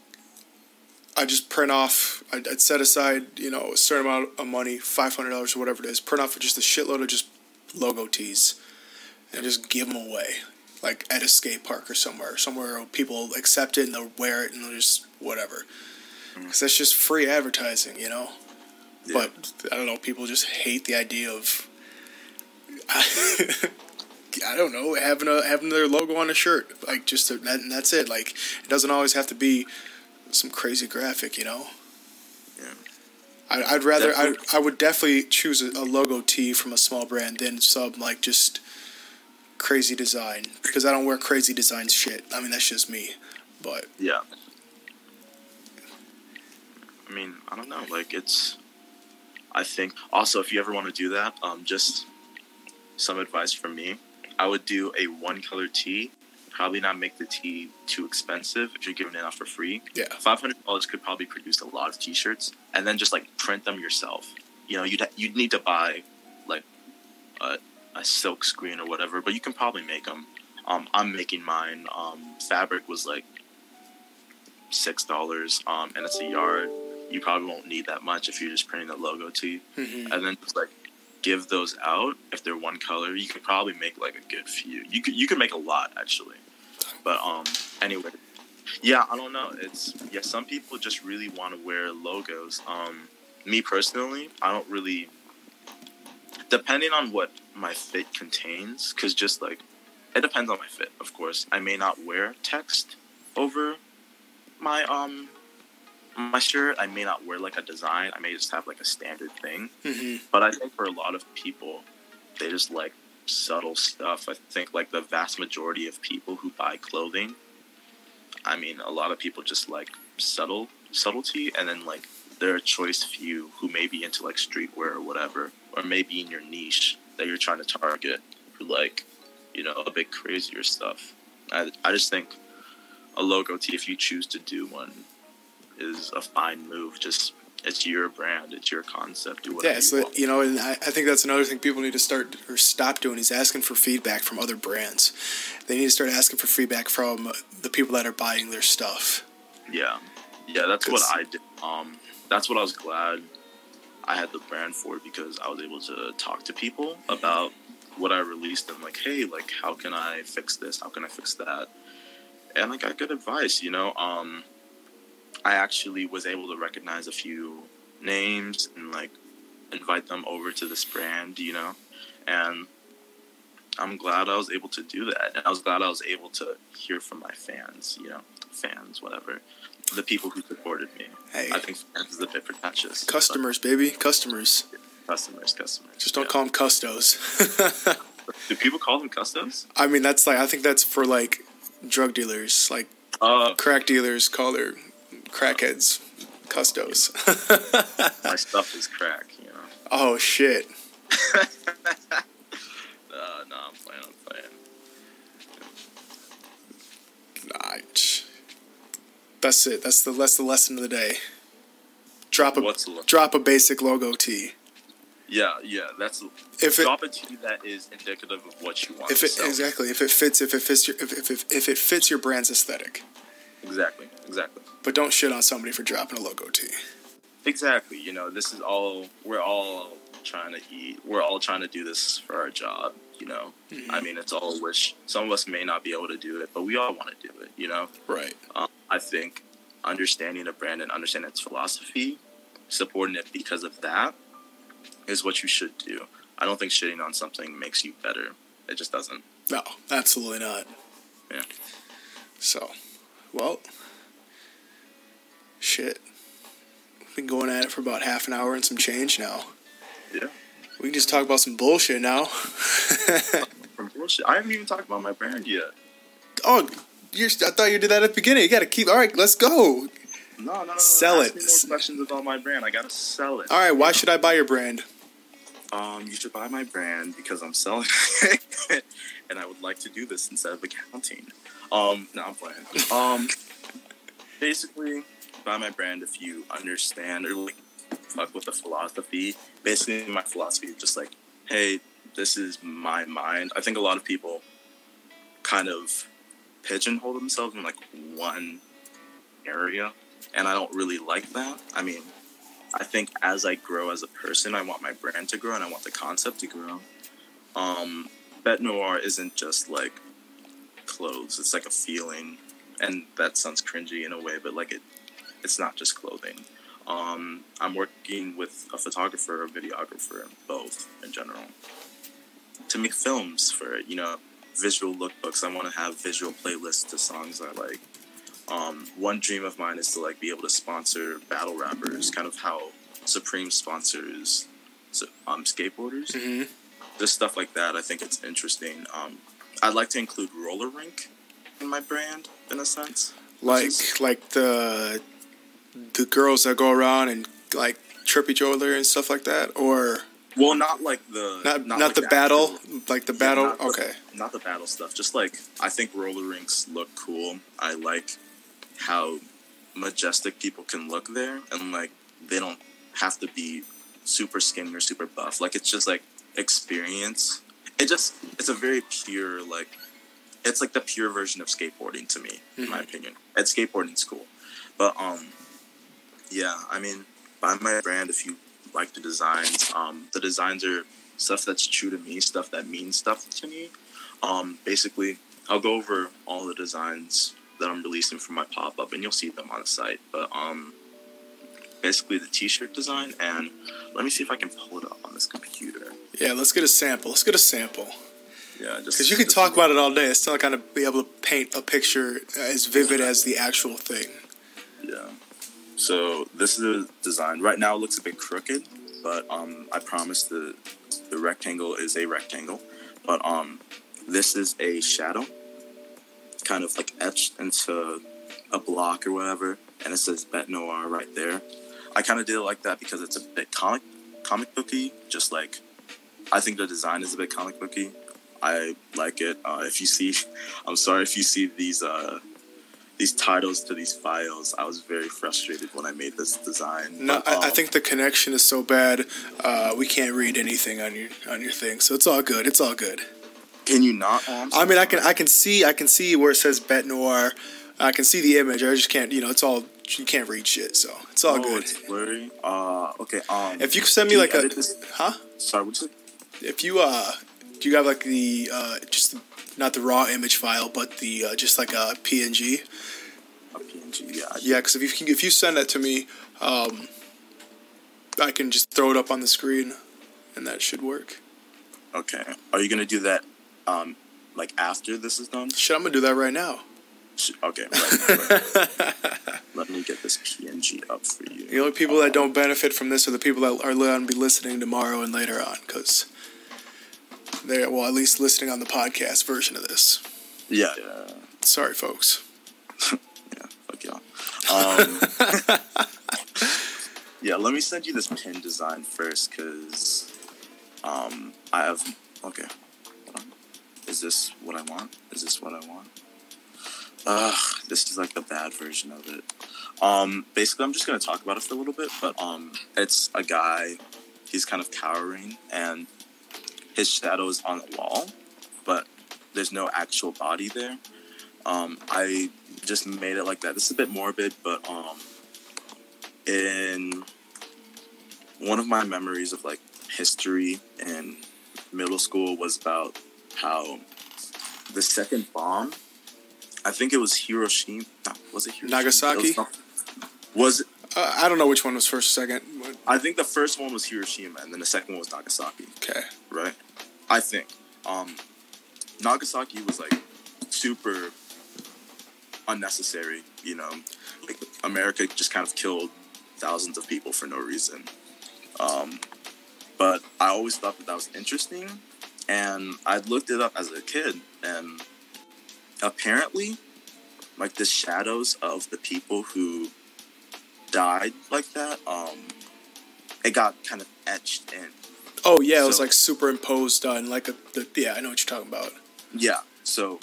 Speaker 1: I just print off. I'd, I'd set aside, you know, a certain amount of money, five hundred dollars or whatever it is. Print off just a shitload of just logo tees, and just give them away, like at a skate park or somewhere, somewhere where people accept it and they'll wear it and they'll just whatever. Mm. Because that's just free advertising, you know.
Speaker 2: Yeah.
Speaker 1: But I don't know. People just hate the idea of. I don't know having a having their logo on a shirt like just to, that, and that's it like it doesn't always have to be some crazy graphic you know
Speaker 2: Yeah.
Speaker 1: I, I'd rather I, I would definitely choose a, a logo tee from a small brand than some like just crazy design because I don't wear crazy design shit I mean that's just me but
Speaker 2: Yeah. I mean, I don't know. Like, it's. I think also if you ever want to do that, um, just some advice from me. I would do a one color tee. Probably not make the tee too expensive if you're giving it out for free.
Speaker 1: yeah
Speaker 2: Five hundred dollars could probably produce a lot of T-shirts, and then just like print them yourself. You know, you'd you'd need to buy like a, a silk screen or whatever, but you can probably make them. Um, I'm making mine. Um, fabric was like six dollars, um, and it's a yard. You probably won't need that much if you're just printing the logo tee,
Speaker 1: hmm
Speaker 2: and then just like give those out if they're one color. You could probably make like a good few. You could you could make a lot actually, but um, anyway, yeah, I don't know. It's yeah, some people just really want to wear logos. Um, me personally, I don't really. Depending on what my fit contains, because just like it depends on my fit, of course. I may not wear text over my um my shirt. I may not wear like a design. I may just have like a standard thing.
Speaker 1: hmm
Speaker 2: But I think for a lot of people, they just like subtle stuff. I think like the vast majority of people who buy clothing, I mean, a lot of people just like subtle subtlety, and then like there are a choice few who may be into like streetwear or whatever, or maybe in your niche that you're trying to target who like, you know, a bit crazier stuff. I I just think a logo tee, if you choose to do one, is a fine move. Just it's your brand, it's your concept. Do whatever
Speaker 1: Yeah, it's
Speaker 2: you want.
Speaker 1: you know, and I, I think that's another thing people need to start or stop doing is asking for feedback from other brands. They need to start asking for feedback from the people that are buying their stuff.
Speaker 2: Yeah, yeah, that's what I did. Um, that's what I was glad I had the brand for it because I was able to talk to people about what I released and like, hey, like how can I fix this? How can I fix that? And like I got good advice, you know. Um, I actually was able to recognize a few names and like invite them over to this brand, you know, and I'm glad I was able to do that. And I was glad I was able to hear from my fans, you know, fans, whatever, the people who supported me.
Speaker 1: Hey.
Speaker 2: I think fans is a bit pretentious.
Speaker 1: Customers, baby, customers.
Speaker 2: Customers, customers.
Speaker 1: Just don't
Speaker 2: yeah.
Speaker 1: call them custos.
Speaker 2: Do people call them custos?
Speaker 1: I mean, that's like I think that's for like drug dealers, like
Speaker 2: Uh,
Speaker 1: crack dealers call their crackheads custos.
Speaker 2: my stuff is crack, you know.
Speaker 1: oh shit.
Speaker 2: Uh, no, I'm playing. I'm playing.
Speaker 1: Nah, That's it. That's the that's the lesson of the day. Drop a drop a basic logo tee.
Speaker 2: Yeah, yeah. That's
Speaker 1: If it
Speaker 2: drop a tea that is indicative of what you want.
Speaker 1: if
Speaker 2: to
Speaker 1: it exactly if it fits if it fits your if if, if, if it fits your brand's aesthetic.
Speaker 2: exactly, exactly,
Speaker 1: But don't shit on somebody for dropping a logo tee.
Speaker 2: exactly. You know, this is all we're all trying to eat. We're all trying to do this for our job. You know,
Speaker 1: Mm-hmm.
Speaker 2: I mean, it's all a wish. Some of us may not be able to do it, but we all want to do it. You know,
Speaker 1: Right.
Speaker 2: um, I think understanding a brand and understanding its philosophy, supporting it because of that, is what you should do. I don't think shitting on something makes you better. It just doesn't.
Speaker 1: No, absolutely not.
Speaker 2: Yeah.
Speaker 1: So, well, shit. Been going at it for about half an hour and some change now.
Speaker 2: Yeah.
Speaker 1: We can just talk about some bullshit now.
Speaker 2: From bullshit. I haven't even talked about my brand yet.
Speaker 1: oh, you're, I thought you did that at the beginning. You got to keep. All right, let's go.
Speaker 2: No, no, no. no.
Speaker 1: Sell
Speaker 2: Ask
Speaker 1: it.
Speaker 2: More questions about my brand. I gotta sell it.
Speaker 1: All right, why should I buy your brand?
Speaker 2: Um, you should buy my brand because I'm selling it, and I would like to do this instead of accounting. Um, no, I'm playing. Um, basically, buy my brand if you understand or like fuck with the philosophy. Basically, my philosophy is just like, hey, this is my mind. I think a lot of people kind of pigeonhole themselves in like one area, and I don't really like that. I mean, I think as I grow as a person, I want my brand to grow and I want the concept to grow. Um, Bete Noire isn't just like clothes; it's like a feeling, and that sounds cringy in a way, but like it, it's not just clothing. Um, I'm working with a photographer, a videographer, both in general, to make films for. You know, visual lookbooks. I want to have visual playlists to songs I like. Um, one dream of mine is to like be able to sponsor battle rappers, kind of how Supreme sponsors um, skateboarders.
Speaker 1: hmm
Speaker 2: Just stuff like that. I think it's interesting. Um, I'd like to include roller rink in my brand, in a sense.
Speaker 1: Like,
Speaker 2: is-
Speaker 1: like the the girls that go around and like trip each other and stuff like that, or
Speaker 2: Well, not like the
Speaker 1: not not,
Speaker 2: like
Speaker 1: the battle,
Speaker 2: actual-
Speaker 1: like the
Speaker 2: Yeah,
Speaker 1: battle.
Speaker 2: not the-
Speaker 1: okay,
Speaker 2: not the battle stuff. Just like I think roller rinks look cool. I like how majestic people can look there, and like they don't have to be super skinny or super buff. Like it's just like experience. It just it's a very pure like it's like the pure version of skateboarding to me, in my opinion. And skateboarding's cool, but um, yeah. I mean, buy my brand if you like the designs. Um, the designs are stuff that's true to me, stuff that means stuff to me. Um, basically, I'll go over all the designs that I'm releasing for my pop up, and you'll see them on the site. But um, basically, the T-shirt design, and let me see if I can pull it up on this computer.
Speaker 1: yeah. Let's get a sample. Let's get a sample
Speaker 2: Yeah, just
Speaker 1: because you can talk about it all day. It's still not gonna be able to paint a picture as vivid as the actual thing.
Speaker 2: Yeah. So this is the design. Right now, it looks a bit crooked, but um, I promise the the rectangle is a rectangle. But um, this is a shadow, kind of like etched into a block or whatever, and it says Bete Noire right there. I kind of did it like that because it's a bit comic comic booky. Just like I think the design is a bit comic booky. I like it. Uh, if you see, I'm sorry if you see these uh, these titles to these files. I was very frustrated when I made this design.
Speaker 1: No,
Speaker 2: But,
Speaker 1: I, I
Speaker 2: um,
Speaker 1: think the connection is so bad, uh, we can't read anything on your on your thing. So it's all good. It's all good.
Speaker 2: Can you not? Oh, I'm
Speaker 1: mean, I can I can see I can see where it says Bete Noire. I can see the image. I just can't. You know, it's all you can't read shit, so it's all
Speaker 2: oh,
Speaker 1: good.
Speaker 2: it's blurry. Uh, okay. Um,
Speaker 1: If you could send me like a,
Speaker 2: this-
Speaker 1: huh?
Speaker 2: Sorry, what's it?
Speaker 1: If you uh, do you have like the uh, just the, not the raw image file, but the uh, just like a PNG?
Speaker 2: A PNG. Yeah.
Speaker 1: Yeah, because if you can, if you send that to me, um, I can just throw it up on the screen, and that should work.
Speaker 2: Okay. Are you gonna do that? Um, like after this is done?
Speaker 1: Shit, I'm gonna do that right now.
Speaker 2: Okay. Right, right. Let me get this PNG up for you.
Speaker 1: The only people that don't benefit from this are the people that are going to be listening tomorrow and later on, because they're well, at least listening on the podcast version of this.
Speaker 2: Yeah. Yeah.
Speaker 1: Sorry, folks.
Speaker 2: Yeah. Fuck y'all. Um, yeah. Let me send you this pin design first, cause um, I have. Okay. Is this what I want? Is this what I want? Ugh, this is like the bad version of it. Um, basically, I'm just gonna talk about it for a little bit, but um, it's a guy. He's kind of cowering, and his shadow is on the wall, but there's no actual body there. Um, I just made it like that. This is a bit morbid, but um, in one of my memories of like history in middle school was about how the second bomb. I think it was Hiroshima. Was it Hiroshima?
Speaker 1: Nagasaki?
Speaker 2: It Was, was it?
Speaker 1: Uh, I don't know which one was first, second. but-
Speaker 2: I think the first one was Hiroshima, and then the second one was Nagasaki.
Speaker 1: Okay.
Speaker 2: right? I think. Um, Nagasaki was like super unnecessary, you know. Like America just kind of killed thousands of people for no reason. Um, but I always thought that that was interesting, and I looked it up as a kid, and apparently, like the shadows of the people who died like that, um, it got kind of etched in.
Speaker 1: Oh yeah, it was like superimposed on like a. The, yeah, I know what you're talking about.
Speaker 2: Yeah. So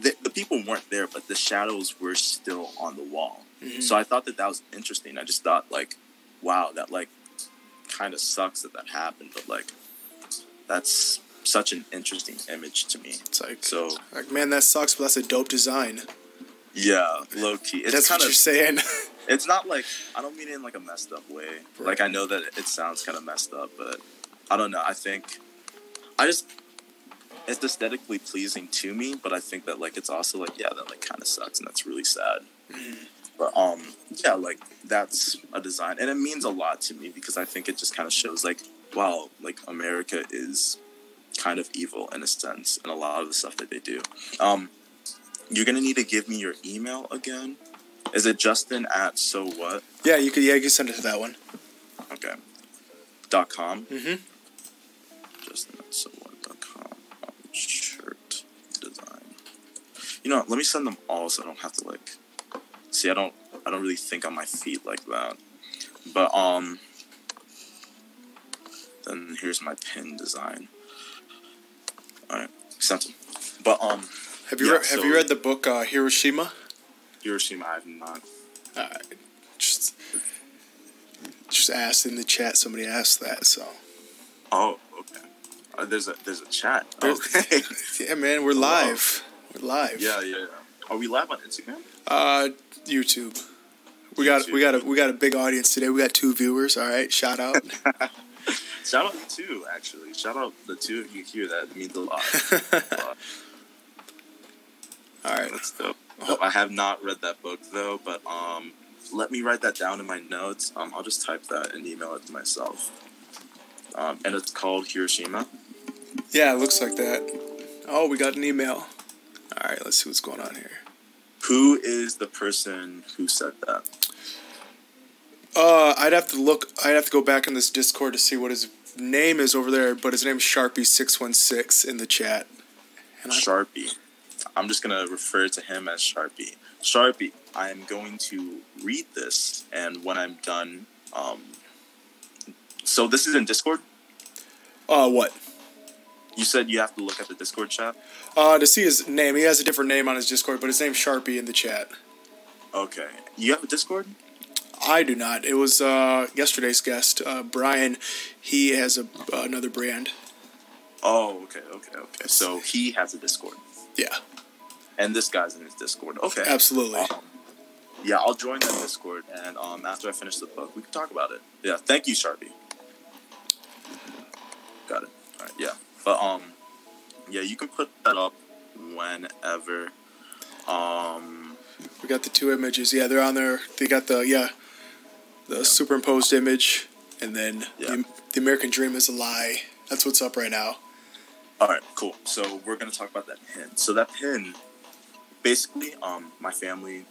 Speaker 2: the, the people weren't there, but the shadows were still on the wall.
Speaker 1: Mhm.
Speaker 2: So I thought that that was interesting. I just thought like, wow, that like kind of sucks that that happened, but like that's such an interesting image to me.
Speaker 1: It's like,
Speaker 2: So
Speaker 1: like man, that sucks, but that's a dope design.
Speaker 2: yeah, low key. It's
Speaker 1: that's
Speaker 2: kind
Speaker 1: what you're saying.
Speaker 2: it's not like I don't mean it in like a messed up way.
Speaker 1: Right.
Speaker 2: Like I know that it sounds kind of messed up, but I don't know. I think I just it's aesthetically pleasing to me, but I think that like it's also like yeah, that like kind of sucks and that's really sad. But um yeah, like that's a design and it means a lot to me because I think it just kind of shows like wow, like America is kind of evil in a sense and a lot of the stuff that they do. Um you're gonna need to give me your email again. Is it Justin at so what?
Speaker 1: yeah, you could. Yeah, you could send it to that one.
Speaker 2: Okay. Dot com.
Speaker 1: Mm-hmm.
Speaker 2: Justin at so what dot com. Um, shirt design. You know, what, let me send them all so I don't have to like. See, I don't. I don't really think on my feet like that. But um. Then here's my pin design. All right, sent them. But um,
Speaker 1: Have you
Speaker 2: Yeah,
Speaker 1: re- have
Speaker 2: so-
Speaker 1: you read the book uh, Hiroshima?
Speaker 2: Hiroshima, I have not.
Speaker 1: Uh, just just asked in the chat. Somebody asked that, so
Speaker 2: Oh, okay. Uh, there's a there's a chat.
Speaker 1: There's-
Speaker 2: Okay.
Speaker 1: yeah, man, we're live. We're live.
Speaker 2: yeah, yeah, yeah. Are we live on Instagram?
Speaker 1: Uh, YouTube. We got we got a we got a big audience today. We got two viewers. All right, shout out.
Speaker 2: Shout out too, actually. Shout out the two of you here. That means a lot.
Speaker 1: All right.
Speaker 2: That's dope. I have not read that book though, but um, let me write that down in my notes. Um, I'll just type that and email it to myself. Um, and it's called Hiroshima.
Speaker 1: Yeah, it looks like that. Oh, we got an email. All right, let's see what's going on here.
Speaker 2: Who is the person who said that?
Speaker 1: Uh, I'd have to look. I'd have to go back in this Discord to see what his name is over there. But his name's Sharpie six one six in the chat. And I,
Speaker 2: Sharpie. I'm just gonna refer to him as Sharpie. Sharpie. I am going to read this, and when I'm done, um, so this is in Discord.
Speaker 1: uh, what?
Speaker 2: You said you have to look at the Discord chat.
Speaker 1: Uh, to see his name, he has a different name on his Discord, but his name's Sharpie in the chat.
Speaker 2: Okay. You have a Discord?
Speaker 1: I do not. It was uh yesterday's guest, uh, Brian. He has a another brand.
Speaker 2: Oh, okay, okay, okay. So he has a Discord,
Speaker 1: Yeah,
Speaker 2: and this guy's in his Discord. Okay.
Speaker 1: absolutely.
Speaker 2: Um, yeah, I'll join that Discord, and um, after I finish the book, we can talk about it. Yeah, thank you, Sharpie. Got it. All right, yeah, but um, yeah, you can put that up whenever. Um,
Speaker 1: We got the two images. Yeah, they're on there. They got the yeah, the superimposed image, and then
Speaker 2: Yeah.
Speaker 1: the, the American Dream is a lie. That's what's up right now.
Speaker 2: All right, cool. So we're gonna talk about that pin. So that pin, basically, um, my family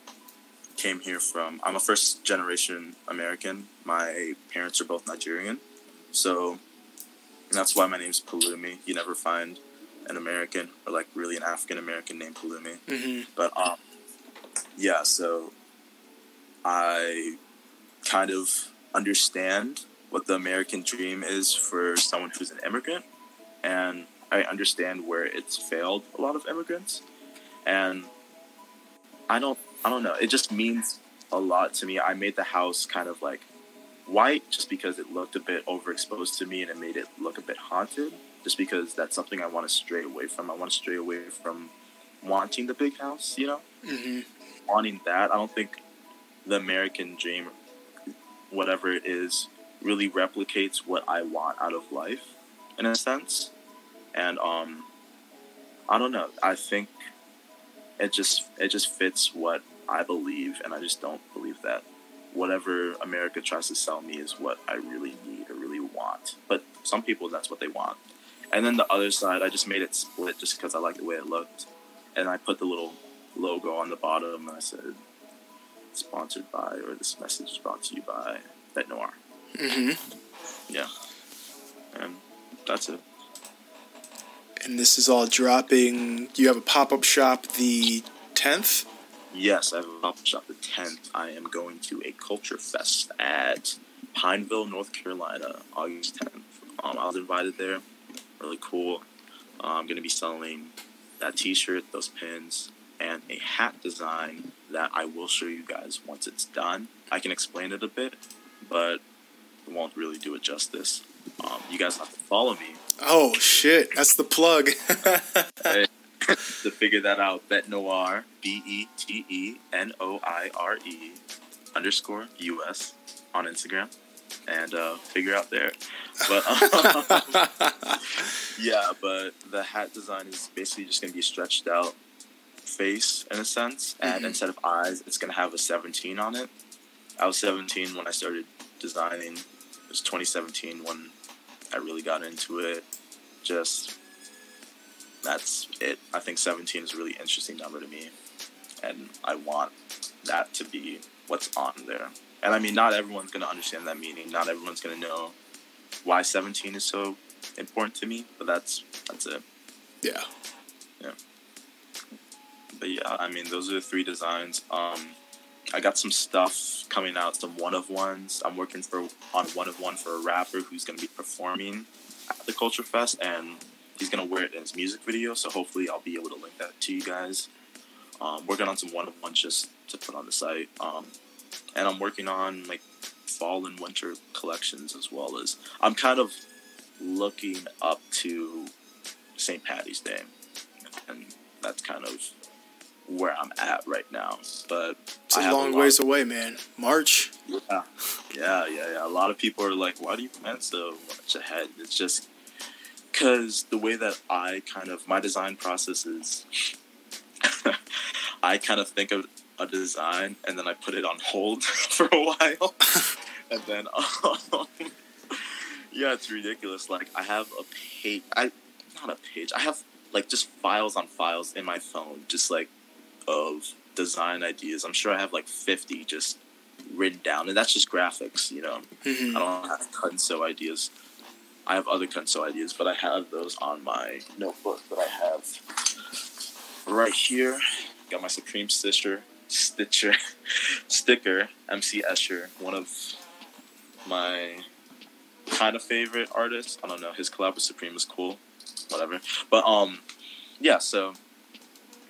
Speaker 2: came here from. I'm a first generation American. My parents are both Nigerian, so that's why my name's Palumi. You never find an American or like really an African American named Palumi.
Speaker 1: hmm
Speaker 2: But um, yeah. So I kind of understand what the American dream is for someone who's an immigrant, and I understand where it's failed a lot of immigrants, and I don't, I don't know. It just means a lot to me. I made the house kind of like white just because it looked a bit overexposed to me, and it made it look a bit haunted. Just because that's something I want to stray away from. I want to stray away from wanting the big house, you know
Speaker 1: hmm
Speaker 2: wanting that. I don't think the American dream, whatever it is, really replicates what I want out of life, in a sense. And um, I don't know. I think it just it just fits what I believe, and I just don't believe that whatever America tries to sell me is what I really need or really want. But some people, that's what they want. And then the other side, I just made it split just because I like the way it looked, and I put the little logo on the bottom and I said sponsored by or this message is brought to you by Bete Noire.
Speaker 1: hmm
Speaker 2: Yeah. And that's it.
Speaker 1: And this is all dropping. You have a pop up shop the tenth.
Speaker 2: Yes, I have a pop shop the tenth. I am going to a culture fest at Pineville, North Carolina, August tenth. Um, I was invited there. Really cool. Uh, I'm gonna be selling that T-shirt, those pins, and a hat design that I will show you guys once it's done. I can explain it a bit, but it won't really do it justice. Um, you guys have to follow me
Speaker 1: Oh shit! That's the plug.
Speaker 2: to figure that out. Bete Noire, B E T E N O I R E underscore U S on Instagram, and uh, figure out there. But um, yeah, but the hat design is basically just gonna be stretched out face in a sense, and
Speaker 1: Mhm.
Speaker 2: instead of eyes, it's gonna have a 17 on it. I was 17 when I started designing. It was 2017 when I really got into it. Just that's it. I think 17 is a really interesting number to me, and I want that to be what's on there. And I mean, not everyone's gonna understand that meaning. Not everyone's gonna know why 17 is so important to me. But that's that's it.
Speaker 1: yeah. Yeah.
Speaker 2: But yeah, I mean, those are the three designs. Um, I got some stuff coming out, some one of ones. I'm working for on one of one for a rapper who's gonna be performing at the Culture Fest, and he's gonna wear it in his music video. So hopefully, I'll be able to link that to you guys. Um, working on some one of ones just to put on the site, um, and I'm working on like fall and winter collections as well as I'm kind of looking up to St. Patty's Day, and that's kind of where I'm at right now. But
Speaker 1: It's
Speaker 2: I
Speaker 1: a long
Speaker 2: lot-
Speaker 1: ways away, man. March.
Speaker 2: Yeah, yeah, yeah, yeah. A lot of people are like, "Why do you plan so much ahead?" It's just because the way that I kind of my design process is, I kind of think of a design and then I put it on hold for a while, and then um, yeah, it's ridiculous. Like I have a page, I not a page. I have like just files on files in my phone, just like of design ideas. I'm sure I have like 50 just written down, and that's just graphics. You know,
Speaker 1: hmm
Speaker 2: I don't have cut and sew ideas. I have other sew ideas, but I have those on my notebook that I have right here. Got my Supreme Stitcher, Stitcher, sticker, MC Escher, one of my kind of favorite artists. I don't know, his collab with Supreme is cool, whatever. But um, yeah. So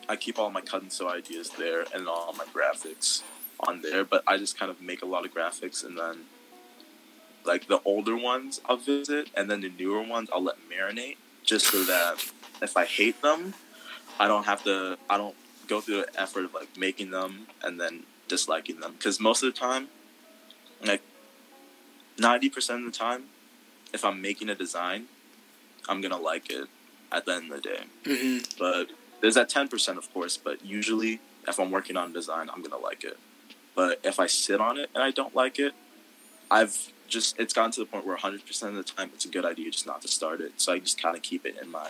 Speaker 2: I keep all my sew ideas there, and all my graphics on there. But I just kind of make a lot of graphics, and then like the older ones I'll visit, and then the newer ones I'll let marinate, just so that if I hate them, I don't have to. I don't go through the effort of like making them and then disliking them because most of the time, like ninety percent of the time, if I'm making a design, I'm gonna like it at the end of the day.
Speaker 1: hmm
Speaker 2: But there's that ten percent, of course. But usually, if I'm working on a design, I'm gonna like it. But if I sit on it and I don't like it, I've just it's gotten to the point where 100 percent of the time it's a good idea just not to start it. So I just kind of keep it in my,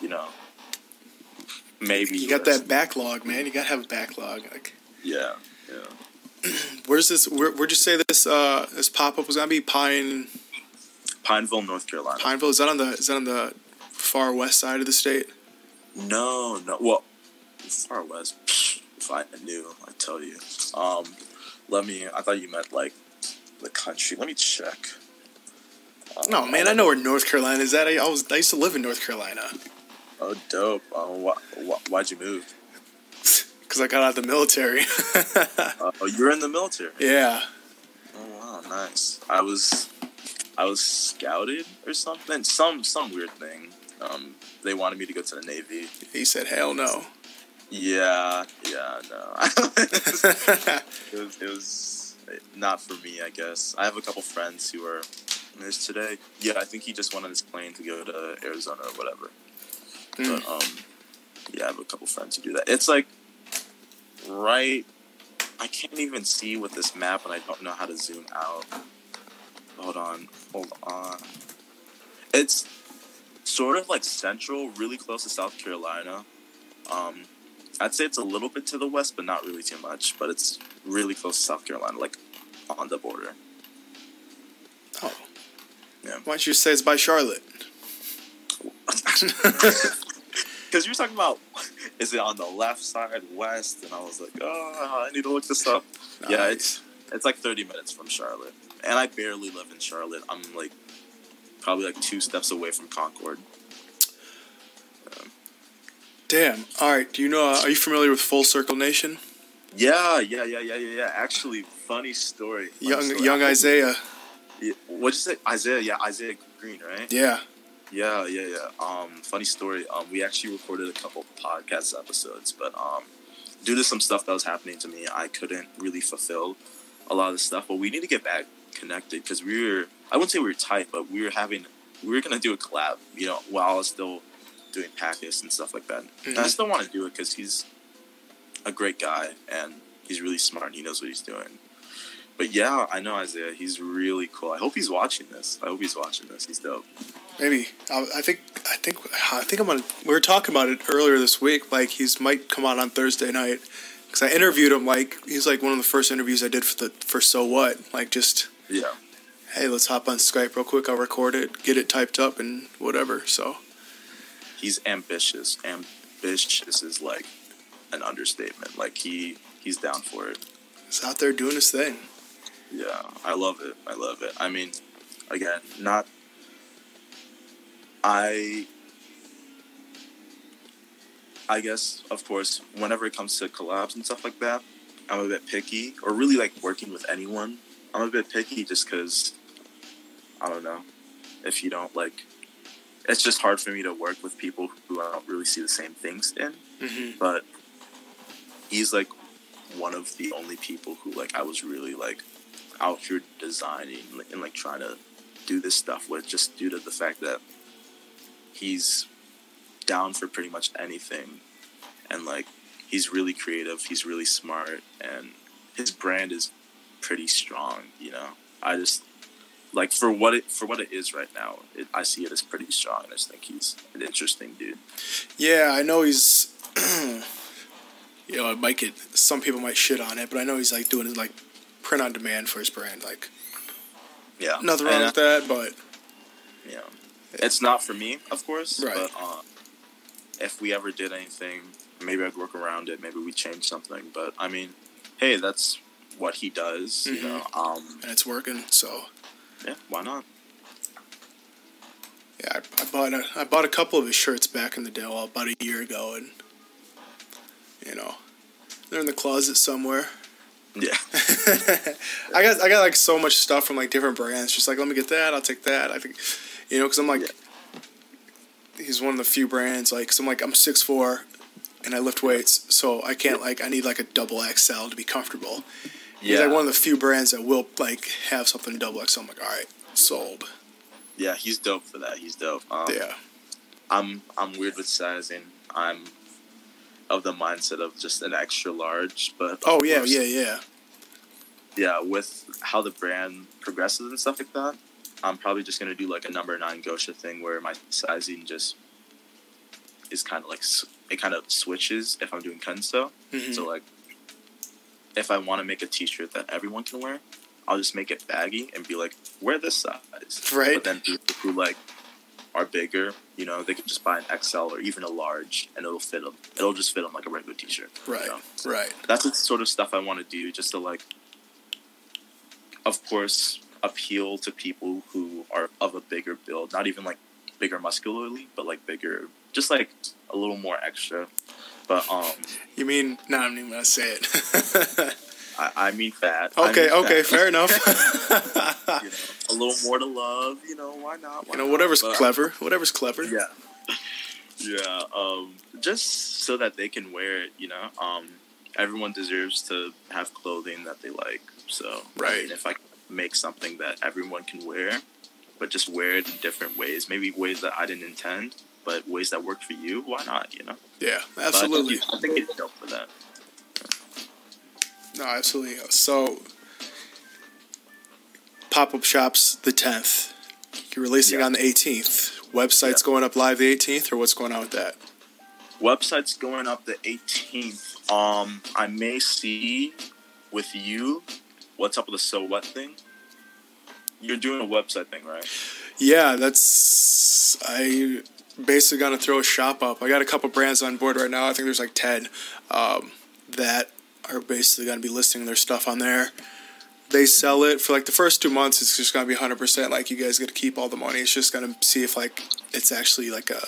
Speaker 2: you know, maybe
Speaker 1: You got that backlog, man. You gotta have a backlog. Like,
Speaker 2: Yeah, yeah.
Speaker 1: where's this? Where, where'd you say this? Uh, this pop up was gonna be Pine
Speaker 2: Pineville, North Carolina.
Speaker 1: Pineville. Is that on the? Is that on the far west side of the state?
Speaker 2: No, no. Well, far west. If I knew, I'd tell you. Um, let me. I thought you meant like the country. Let me check. Uh,
Speaker 1: No, man. I know where North Carolina is at. I, I was. I used to live in North Carolina
Speaker 2: Oh, dope. Um, wh- wh- why'd you move?
Speaker 1: because I got out of the military.
Speaker 2: Uh, oh, you're in the military.
Speaker 1: yeah.
Speaker 2: Oh wow, nice. I was, I was scouted or something. Some some weird thing. Um, they wanted me to go to the Navy.
Speaker 1: He said, "Hell no."
Speaker 2: Yeah, yeah, no. it was it was not for me, I guess. I have a couple friends who are there's today. Yeah, I think he just went on his plane to go to Arizona or whatever.
Speaker 1: Mm.
Speaker 2: But um yeah, I have a couple friends who do that. It's like right I can't even see with this map and I don't know how to zoom out. Hold on, hold on. It's sort of like central, really close to South Carolina. Um I'd say it's a little bit to the west, but not really too much. But it's really close to South Carolina, like on the border.
Speaker 1: Oh.
Speaker 2: Yeah.
Speaker 1: Why don't you say it's by Charlotte?
Speaker 2: Because you were talking about, is it on the left side, west? And I was like, oh, I need to look this up. Yeah, it's it's like 30 minutes from Charlotte. And I barely live in Charlotte. I'm like probably like two steps away from Concord.
Speaker 1: Damn. All right. Do you know? Uh, are you familiar with Full Circle Nation?
Speaker 2: Yeah, yeah, yeah, yeah, yeah, yeah. Actually, funny story. Funny
Speaker 1: Young
Speaker 2: story.
Speaker 1: young Isaiah.
Speaker 2: Yeah, what'd you say? Isaiah, yeah, Isaiah Green, right?
Speaker 1: Yeah.
Speaker 2: Yeah, yeah, yeah. Um, funny story. Um, we actually recorded a couple podcast episodes, but um, due to some stuff that was happening to me, I couldn't really fulfill a lot of the stuff. But we need to get back connected because we were. I wouldn't say we were tight, but we were having. We were gonna do a collab, you know, while I was still doing Packus and stuff like that. And I
Speaker 1: mm-hmm.
Speaker 2: still want to do it because he's a great guy and he's really smart. and He knows what he's doing. But yeah, I know Isaiah. He's really cool. I hope he's watching this. I hope he's watching this. He's dope.
Speaker 1: Maybe. I, I think. I think. I think I'm on. We were talking about it earlier this week. Like he's might come out on Thursday night. Because I interviewed him. Like he's like one of the first interviews I did for the for So What. Like just
Speaker 2: Yeah.
Speaker 1: hey, let's hop on Skype real quick. I'll record it, get it typed up, and whatever. So
Speaker 2: he's ambitious. Ambitious is like an understatement. Like he he's down for it.
Speaker 1: he's out there doing his thing.
Speaker 2: Yeah, I love it. I love it. I mean, again, not I I guess of course, whenever it comes to collabs and stuff like that, I'm a bit picky or really like working with anyone. I'm a bit picky just cuz I don't know. If you don't like it's just hard for me to work with people who I don't really see the same things in.
Speaker 1: Mm-hmm.
Speaker 2: but he's like one of the only people who like I was really like out here designing and like trying to do this stuff with just due to the fact that he's down for pretty much anything. And like he's really creative he's really smart and his brand is pretty strong you know? I just like for what it for what it is right now it, i see it as pretty strong i just think he's an interesting dude
Speaker 1: Yeah, I know he's. you know, it might get some people might shit on it, but I know he's like doing his like print on demand for his brand. Like
Speaker 2: yeah
Speaker 1: nothing wrong
Speaker 2: And,
Speaker 1: with that, but
Speaker 2: Yeah, it's not for me, of course.
Speaker 1: Right.
Speaker 2: But uh, if we ever did anything, maybe I'd work around it. Maybe we change something. But I mean, hey, that's what he does. You
Speaker 1: Mhm.
Speaker 2: know. Um.
Speaker 1: and it's working. So
Speaker 2: Yeah. Why not?
Speaker 1: yeah, I, I bought a I bought a couple of his shirts back in the day, well, about a year ago, and you know, they're in the closet somewhere.
Speaker 2: Yeah.
Speaker 1: I got I got like so much stuff from like different brands. Just like let me get that, I'll take that. I think, you know, because I'm like, he's one of the few brands. Like, cause I'm like I'm six four, and I lift weights, so I can't like I need like a double XL to be comfortable. He's
Speaker 2: Yeah,
Speaker 1: like one of the few brands that will like have something double XL. I'm like, all right, sold.
Speaker 2: yeah, he's dope for that. He's dope. Um,
Speaker 1: yeah,
Speaker 2: I'm I'm weird with sizing. I'm of the mindset of just an extra large, but
Speaker 1: Oh yeah,
Speaker 2: course,
Speaker 1: yeah, yeah.
Speaker 2: yeah. With how the brand progresses and stuff like that, I'm probably just gonna do like a number nine Gosha thing where my sizing just is kind of like it kind of switches if I'm doing kenso.
Speaker 1: Mhm.
Speaker 2: So like, if I want to make a T-shirt that everyone can wear, I'll just make it baggy and be like, wear this size.
Speaker 1: Right.
Speaker 2: But then people who like are bigger, you know, they can just buy an XL or even a large, and it'll fit them. It'll just fit them like a regular T-shirt. you
Speaker 1: right,
Speaker 2: know?
Speaker 1: right.
Speaker 2: That's the sort of stuff I want to do, just to like, of course, appeal to people who are of a bigger build, not even like bigger muscularly, but like bigger, just like a little more extra. But um,
Speaker 1: You mean? No, I'm not even gonna say it.
Speaker 2: I, I mean fat. I
Speaker 1: okay,
Speaker 2: mean
Speaker 1: okay,
Speaker 2: fat.
Speaker 1: fair enough.
Speaker 2: you know, a little more to love. You know, why not? Why
Speaker 1: you know, whatever's
Speaker 2: But-
Speaker 1: clever, whatever's clever.
Speaker 2: Yeah. Yeah. Um, just so that they can wear it. You know, um, everyone deserves to have clothing that they like. So, I
Speaker 1: Right.
Speaker 2: if I make something that everyone can wear, but just wear it in different ways, maybe ways that I didn't intend, but ways that work for you, why not? You know.
Speaker 1: Yeah,
Speaker 2: But I think
Speaker 1: absolutely.
Speaker 2: you- I think it's dope for that.
Speaker 1: No, absolutely. So, pop up shops the 10th. You're releasing
Speaker 2: Yeah.
Speaker 1: on the 18th. Website's going up live the 18th, or what's going on with that?
Speaker 2: Website's going up the 18th. Um, I may see with you what's up with the so what thing. You're doing a website thing, right?
Speaker 1: Yeah, that's. I basically gonna throw a shop up. I got a couple brands on board right now. I think there's like 10 um, that are basically gonna be listing their stuff on there. They sell it for like the first two months. It's just gonna be 100%. Like you guys get to keep all the money. It's just gonna see if like it's actually like a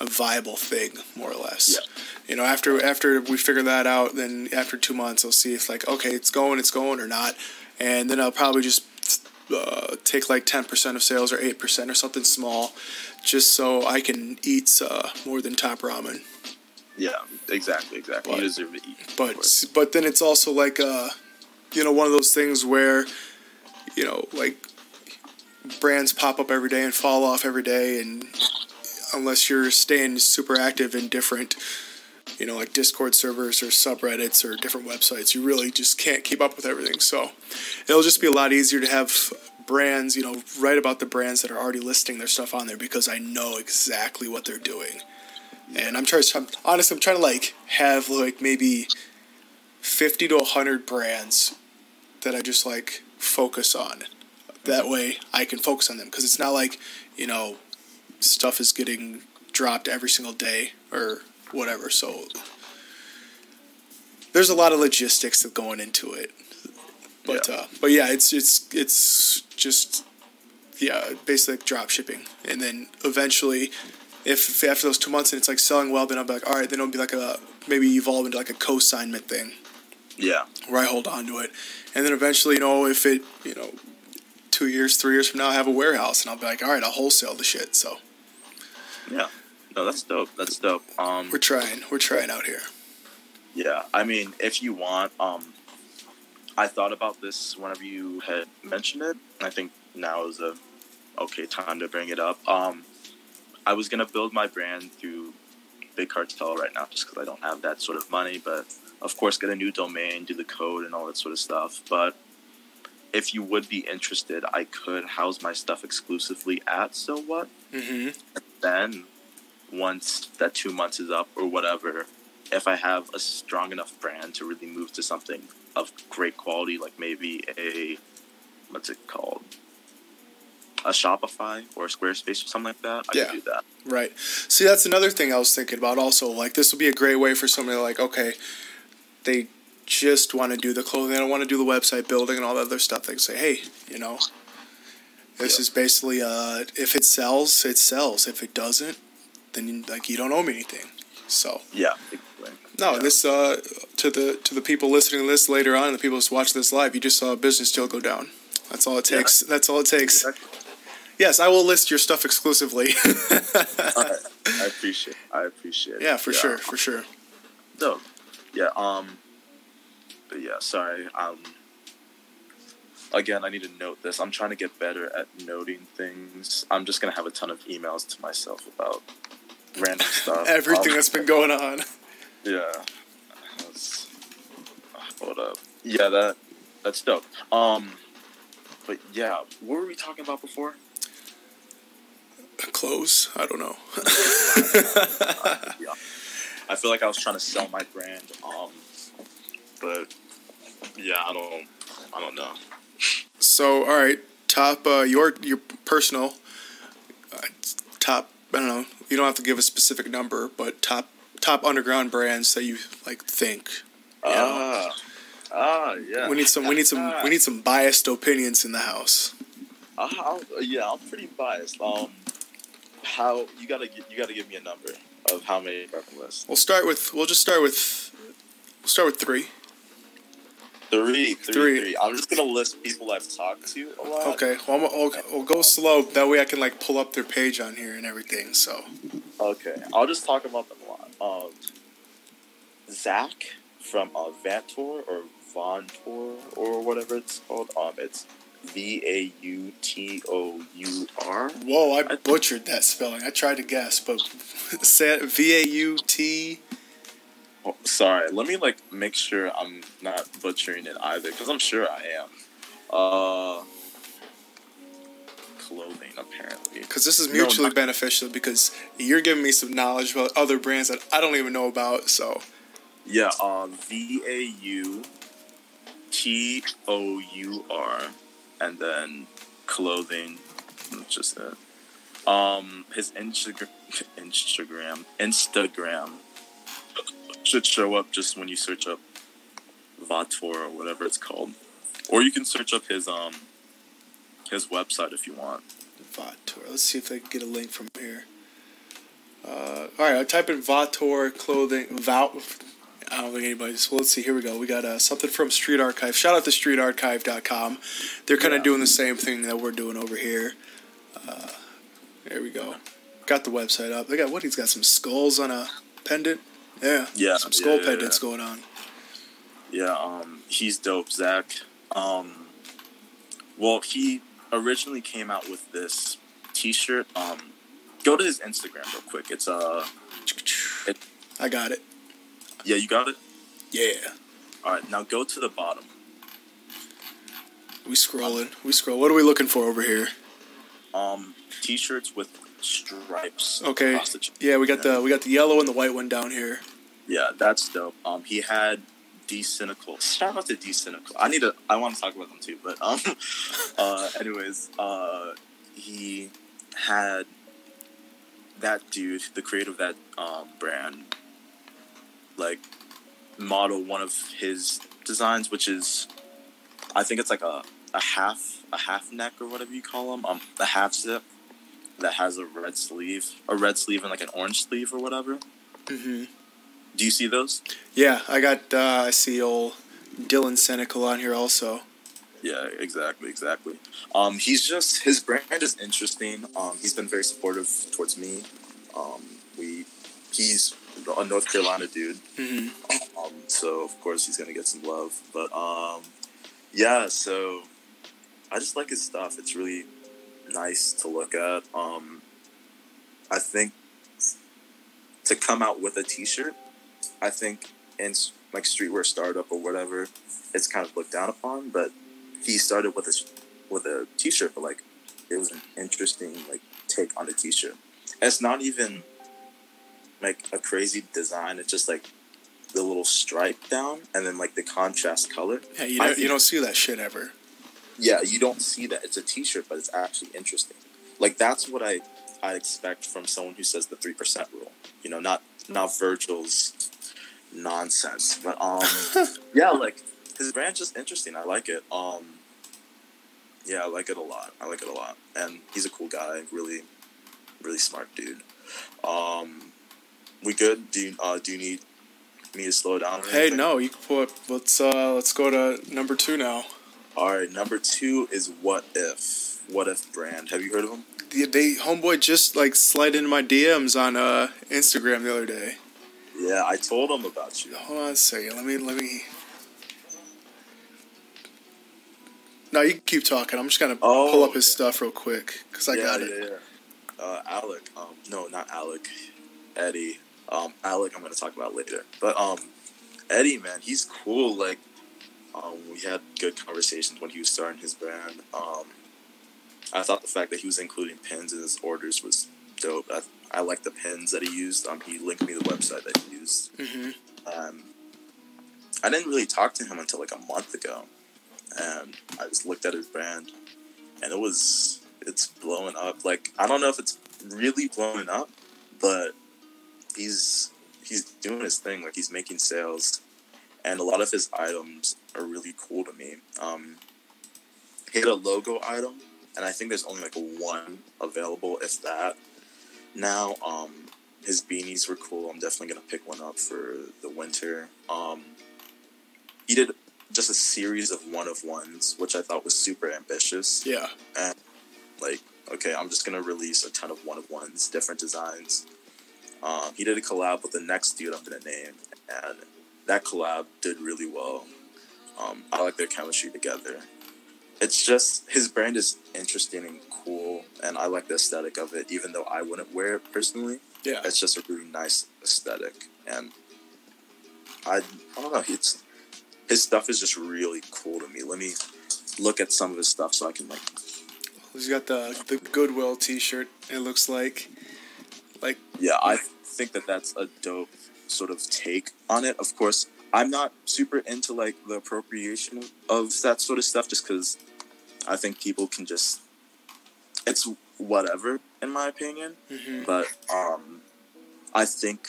Speaker 1: a viable thing, more or less.
Speaker 2: Yeah.
Speaker 1: You know, after after we figure that out, then after two months, I'll see if like okay, it's going, it's going or not, and then I'll probably just uh, take like ten percent of sales or eight percent or something small, just so I can eat uh, more than top ramen.
Speaker 2: Yeah, exactly, exactly.
Speaker 1: But-
Speaker 2: you deserve to eat.
Speaker 1: But but then it's also like uh, you know, one of those things where, you know, like brands pop up every day and fall off every day, and unless you're staying super active and different, you know, like Discord servers or subreddits or different websites, you really just can't keep up with everything. So it'll just be a lot easier to have brands, you know, write about the brands that are already listing their stuff on there because I know exactly what they're doing. And I'm trying. I'm, honestly, I'm trying to like have like maybe fifty to hundred brands that I just like focus on. That way, I can focus on them because it's not like you know stuff is getting dropped every single day or whatever. So there's a lot of logistics that going into it. But
Speaker 2: Yeah.
Speaker 1: uh, but yeah, it's it's it's just yeah, basically like drop shipping, and then eventually, if, if after those two months and it's like selling well, then I'll be like, all right, then it'll be like a maybe evolve into like a co-signment thing
Speaker 2: yeah,
Speaker 1: where I hold on to it, and then eventually, you know, if it you know, two years, three years from now, I have a warehouse, and I'll be like, all right, I'll wholesale the shit. So
Speaker 2: yeah. No, that's dope. That's dope. Um,
Speaker 1: we're trying, we're trying out here.
Speaker 2: yeah. I mean, if you want, um, I thought about this whenever you had mentioned it. I think now is a okay time to bring it up. Um, I was gonna build my brand through Big Cartel right now, just because I don't have that sort of money. But of course, get a new domain, do the code, and all that sort of stuff. But if you would be interested, I could house my stuff exclusively at So What.
Speaker 1: Mm-hmm.
Speaker 2: then once that two months is up or whatever if i have a strong enough brand to really move to something of great quality like maybe a what's it called a shopify or a squarespace or something like that i
Speaker 1: Yeah.
Speaker 2: could do that
Speaker 1: Right. See, that's another thing I was thinking about. Also, like this would be a great way for somebody like, okay, they just want to do the clothing, they don't want to do the website building and all that other stuff. They can say, hey, you know, this
Speaker 2: Yeah.
Speaker 1: is basically uh, if it sells, it sells. If it doesn't, then you, like you don't owe me anything. So
Speaker 2: yeah exactly.
Speaker 1: no,
Speaker 2: Yeah.
Speaker 1: this uh, to the to the people listening to this later on, and the people who watch this live, you just saw a business deal go down. That's all it
Speaker 2: Yeah.
Speaker 1: takes. That's all it takes.
Speaker 2: Exactly.
Speaker 1: Yes, I will list your stuff exclusively.
Speaker 2: I appreciate i appreciate it
Speaker 1: Yeah, for sure, for sure.
Speaker 2: dope. Yeah. Um. But yeah, sorry. Um. Again, I need to note this. I'm trying to get better at noting things. I'm just gonna have a ton of emails to myself about random stuff.
Speaker 1: Everything
Speaker 2: Um,
Speaker 1: that's been going on.
Speaker 2: Yeah. That's, hold up. Yeah, that that's dope. Um. But yeah, what were we talking about before?
Speaker 1: Clothes? I don't know.
Speaker 2: yeah. I feel like I was trying to sell my brand. Um. But yeah, I don't. I don't know.
Speaker 1: So, all right, top uh, your your personal uh, top. I don't know. You don't have to give a specific number, but top top underground brands that you like think. you know?
Speaker 2: Ah. Ah. Yeah.
Speaker 1: We need some. We need some. We need some biased opinions in the house.
Speaker 2: Uh, I'll, yeah, I'm pretty biased. Um, how you gotta you gotta give me a number of how many bucket list?
Speaker 1: We'll start with. We'll just start with. We'll start with three.
Speaker 2: Three, three,
Speaker 1: Three.
Speaker 2: three. I'm just gonna list people I've talked to a lot.
Speaker 1: Okay. Well, I'm, we'll, we'll go slow. That way, I can like pull up their page on here and everything. So.
Speaker 2: Okay, I'll just talk about them a lot. Um, Zach from uh, Vantor or Vontor or whatever it's called. Um, it's V A U T O U R.
Speaker 1: Whoa! I butchered that spelling. I tried to guess, but say it. V a u t.
Speaker 2: Oh, sorry, let me like make sure I'm not butchering it either, because I'm sure I am. Uh, clothing apparently.
Speaker 1: Because this is
Speaker 2: No,
Speaker 1: mutually
Speaker 2: not-
Speaker 1: beneficial. Because you're giving me some knowledge about other brands that I don't even know about. So
Speaker 2: Yeah, um, V A U T O U R, and then clothing. Just it. Um, his Instagram, Instagram, Instagram should show up just when you search up Vator or whatever it's called, or you can search up his um his website if you want.
Speaker 1: Vator. Let's see if I can get a link from here. Uh, all right, I type in Vator clothing. Vout. I don't think anybody's. Well, let's see. Here we go. We got uh, something from Street Archive. Shout out to streetarchive.com. They're kind of
Speaker 2: Yeah.
Speaker 1: doing the same thing that we're doing over here. Uh, there we go. Got the website up. They got what? He's got some skulls on a pendant. Yeah.
Speaker 2: Yeah,
Speaker 1: Some skull
Speaker 2: yeah, yeah,
Speaker 1: pendants
Speaker 2: yeah.
Speaker 1: going on.
Speaker 2: Yeah, um, he's dope, Zach. Um, well, he originally came out with this T-shirt. Um, go to his Instagram real quick. It's uh, It-
Speaker 1: I got it.
Speaker 2: yeah, you got it.
Speaker 1: Yeah.
Speaker 2: All right, now go to the bottom.
Speaker 1: We scrolling. We scroll. What are we looking for over here?
Speaker 2: Um, T-shirts with stripes.
Speaker 1: Okay.
Speaker 2: across the ch-
Speaker 1: Yeah, we got the we got the yellow and the white one down here.
Speaker 2: Yeah, that's dope. Um, he had D Cynical. Shout out to D Cynical. I need to. I want to talk about them too, but um, uh, anyways, uh, he had that dude, the creator of that um brand, like model one of his designs, which is, I think it's like a a half a half neck or whatever you call them, um, a half zip that has a red sleeve, a red sleeve and like an orange sleeve or whatever.
Speaker 1: hmm
Speaker 2: Do you see those?
Speaker 1: Yeah, I got. Uh, I see old Dylan Senecal on here also.
Speaker 2: Yeah, exactly, exactly. Um, he's just his brand is interesting. Um, he's been very supportive towards me. Um, we, he's a North Carolina dude.
Speaker 1: hmm
Speaker 2: Um, so of course he's gonna get some love. But um, yeah. So I just like his stuff. It's really nice to look at. Um, I think to come out with a T-shirt, I think in like streetwear startup or whatever, it's kind of looked down upon. But he started with a with a T-shirt, but like it was an interesting like take on the T-shirt. And it's not even like a crazy design. It's just like the little stripe down and then like the contrast color.
Speaker 1: Yeah, you don't, you don't see that shit ever.
Speaker 2: Yeah, you don't see that. It's a T-shirt, but it's actually interesting. Like that's what I I expect from someone who says the three percent rule. You know, not not Virgil's nonsense, but um, yeah, like his brand's just interesting. I like it. Um, yeah, I like it a lot. I like it a lot, and he's a cool guy. Really, really smart dude. Um, we good? Do you uh, do you need me to slow down?
Speaker 1: Hey,
Speaker 2: anything?
Speaker 1: no, you can put. Let's uh, let's go to number two now.
Speaker 2: All right, number two is What If. What If brand. Have you heard of them?
Speaker 1: They, they homeboy just like slid into my DMs on uh Instagram the other day.
Speaker 2: Yeah, I told him about you.
Speaker 1: Hold on a second. Let me let me. No, you keep talking. I'm just gonna
Speaker 2: Oh,
Speaker 1: pull up his
Speaker 2: okay.
Speaker 1: stuff real quick because I
Speaker 2: yeah,
Speaker 1: got
Speaker 2: yeah,
Speaker 1: it.
Speaker 2: Yeah. Uh, Alec. Um, no, not Alec. Eddie. Um, Alec. I'm gonna talk about later. But um, Eddie, man, he's cool. Like, um, we had good conversations when he was starting his brand. Um, I thought the fact that he was including pins in his orders was dope. I, I like the pins that he used. Um, he linked me the website that he used.
Speaker 1: hmm
Speaker 2: Um, I didn't really talk to him until like a month ago, and I just looked at his brand, and it was it's blowing up. Like I don't know if it's really blowing up, but he's he's doing his thing. Like he's making sales, and a lot of his items are really cool to me. Um, he had a logo item, and I think there's only like one available, if that. Now, um, his beanies were cool. I'm definitely gonna pick one up for the winter. Um, he did just a series of one of ones, which I thought was super ambitious.
Speaker 1: Yeah.
Speaker 2: And like, okay, I'm just gonna release a ton of one of ones, different designs. Um, he did a collab with the next dude I'm gonna name, and that collab did really well. Um, I like their chemistry together. It's just his brand is interesting and cool, and I like the aesthetic of it, even though I wouldn't wear it personally
Speaker 1: Yeah.
Speaker 2: it's just a really nice aesthetic and I, I don't know it's his stuff is just really cool to me let me look at some of his stuff so i can like
Speaker 1: He's got the the Goodwill T-shirt. It looks like, like
Speaker 2: yeah i think that that's a dope sort of take on it of course i'm not super into like the appropriation of that sort of stuff just because i think people can just it's whatever in my opinion
Speaker 1: mhm.
Speaker 2: But um, I think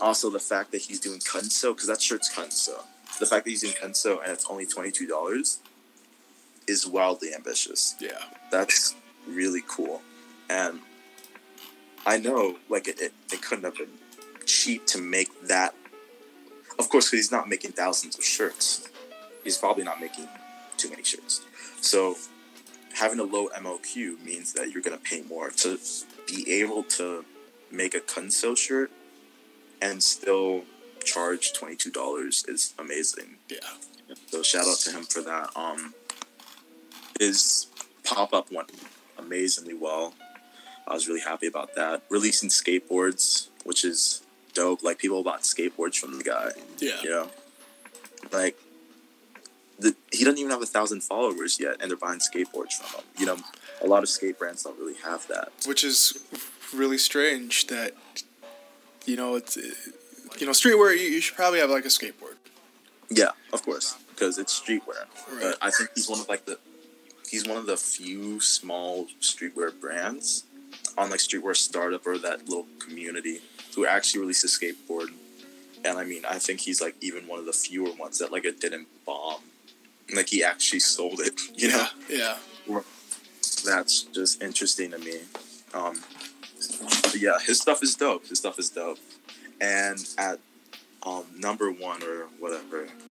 Speaker 2: also the fact that he's doing Kunso, because that shirt's Kunso. The fact that he's doing Kunso and it's only twenty two dollars is wildly ambitious.
Speaker 1: yeah,
Speaker 2: That's really cool, and I know like it, it, it couldn't have been cheap to make that. Of course, because he's not making thousands of shirts. He's probably not making too many shirts. So having a low MOQ means that you're gonna pay more to be able to make a Kunso shirt and still charge twenty two dollars is amazing.
Speaker 1: yeah.
Speaker 2: So shout out to him for that. Um, his pop up went amazingly well. I was really happy about that. Releasing skateboards, which is dope. Like people bought skateboards from the guy.
Speaker 1: Yeah.
Speaker 2: You know, like the he doesn't even have a thousand followers yet, and they're buying skateboards from him. You know, a lot of skate brands don't really have that.
Speaker 1: Which is really strange that, you know, it's, you know, streetwear. You, you should probably have like a skateboard.
Speaker 2: Yeah, of course, because it's streetwear.
Speaker 1: Right.
Speaker 2: But I think he's one of like the he's one of the few small streetwear brands on like streetwear startup or that little community who actually released a skateboard. And I mean, I think he's like even one of the fewer ones that like it didn't bomb. Like he actually sold it. You know,
Speaker 1: Yeah.
Speaker 2: that's just interesting to me. Um, but yeah, his stuff is dope. His stuff is dope. And at um, number one or whatever,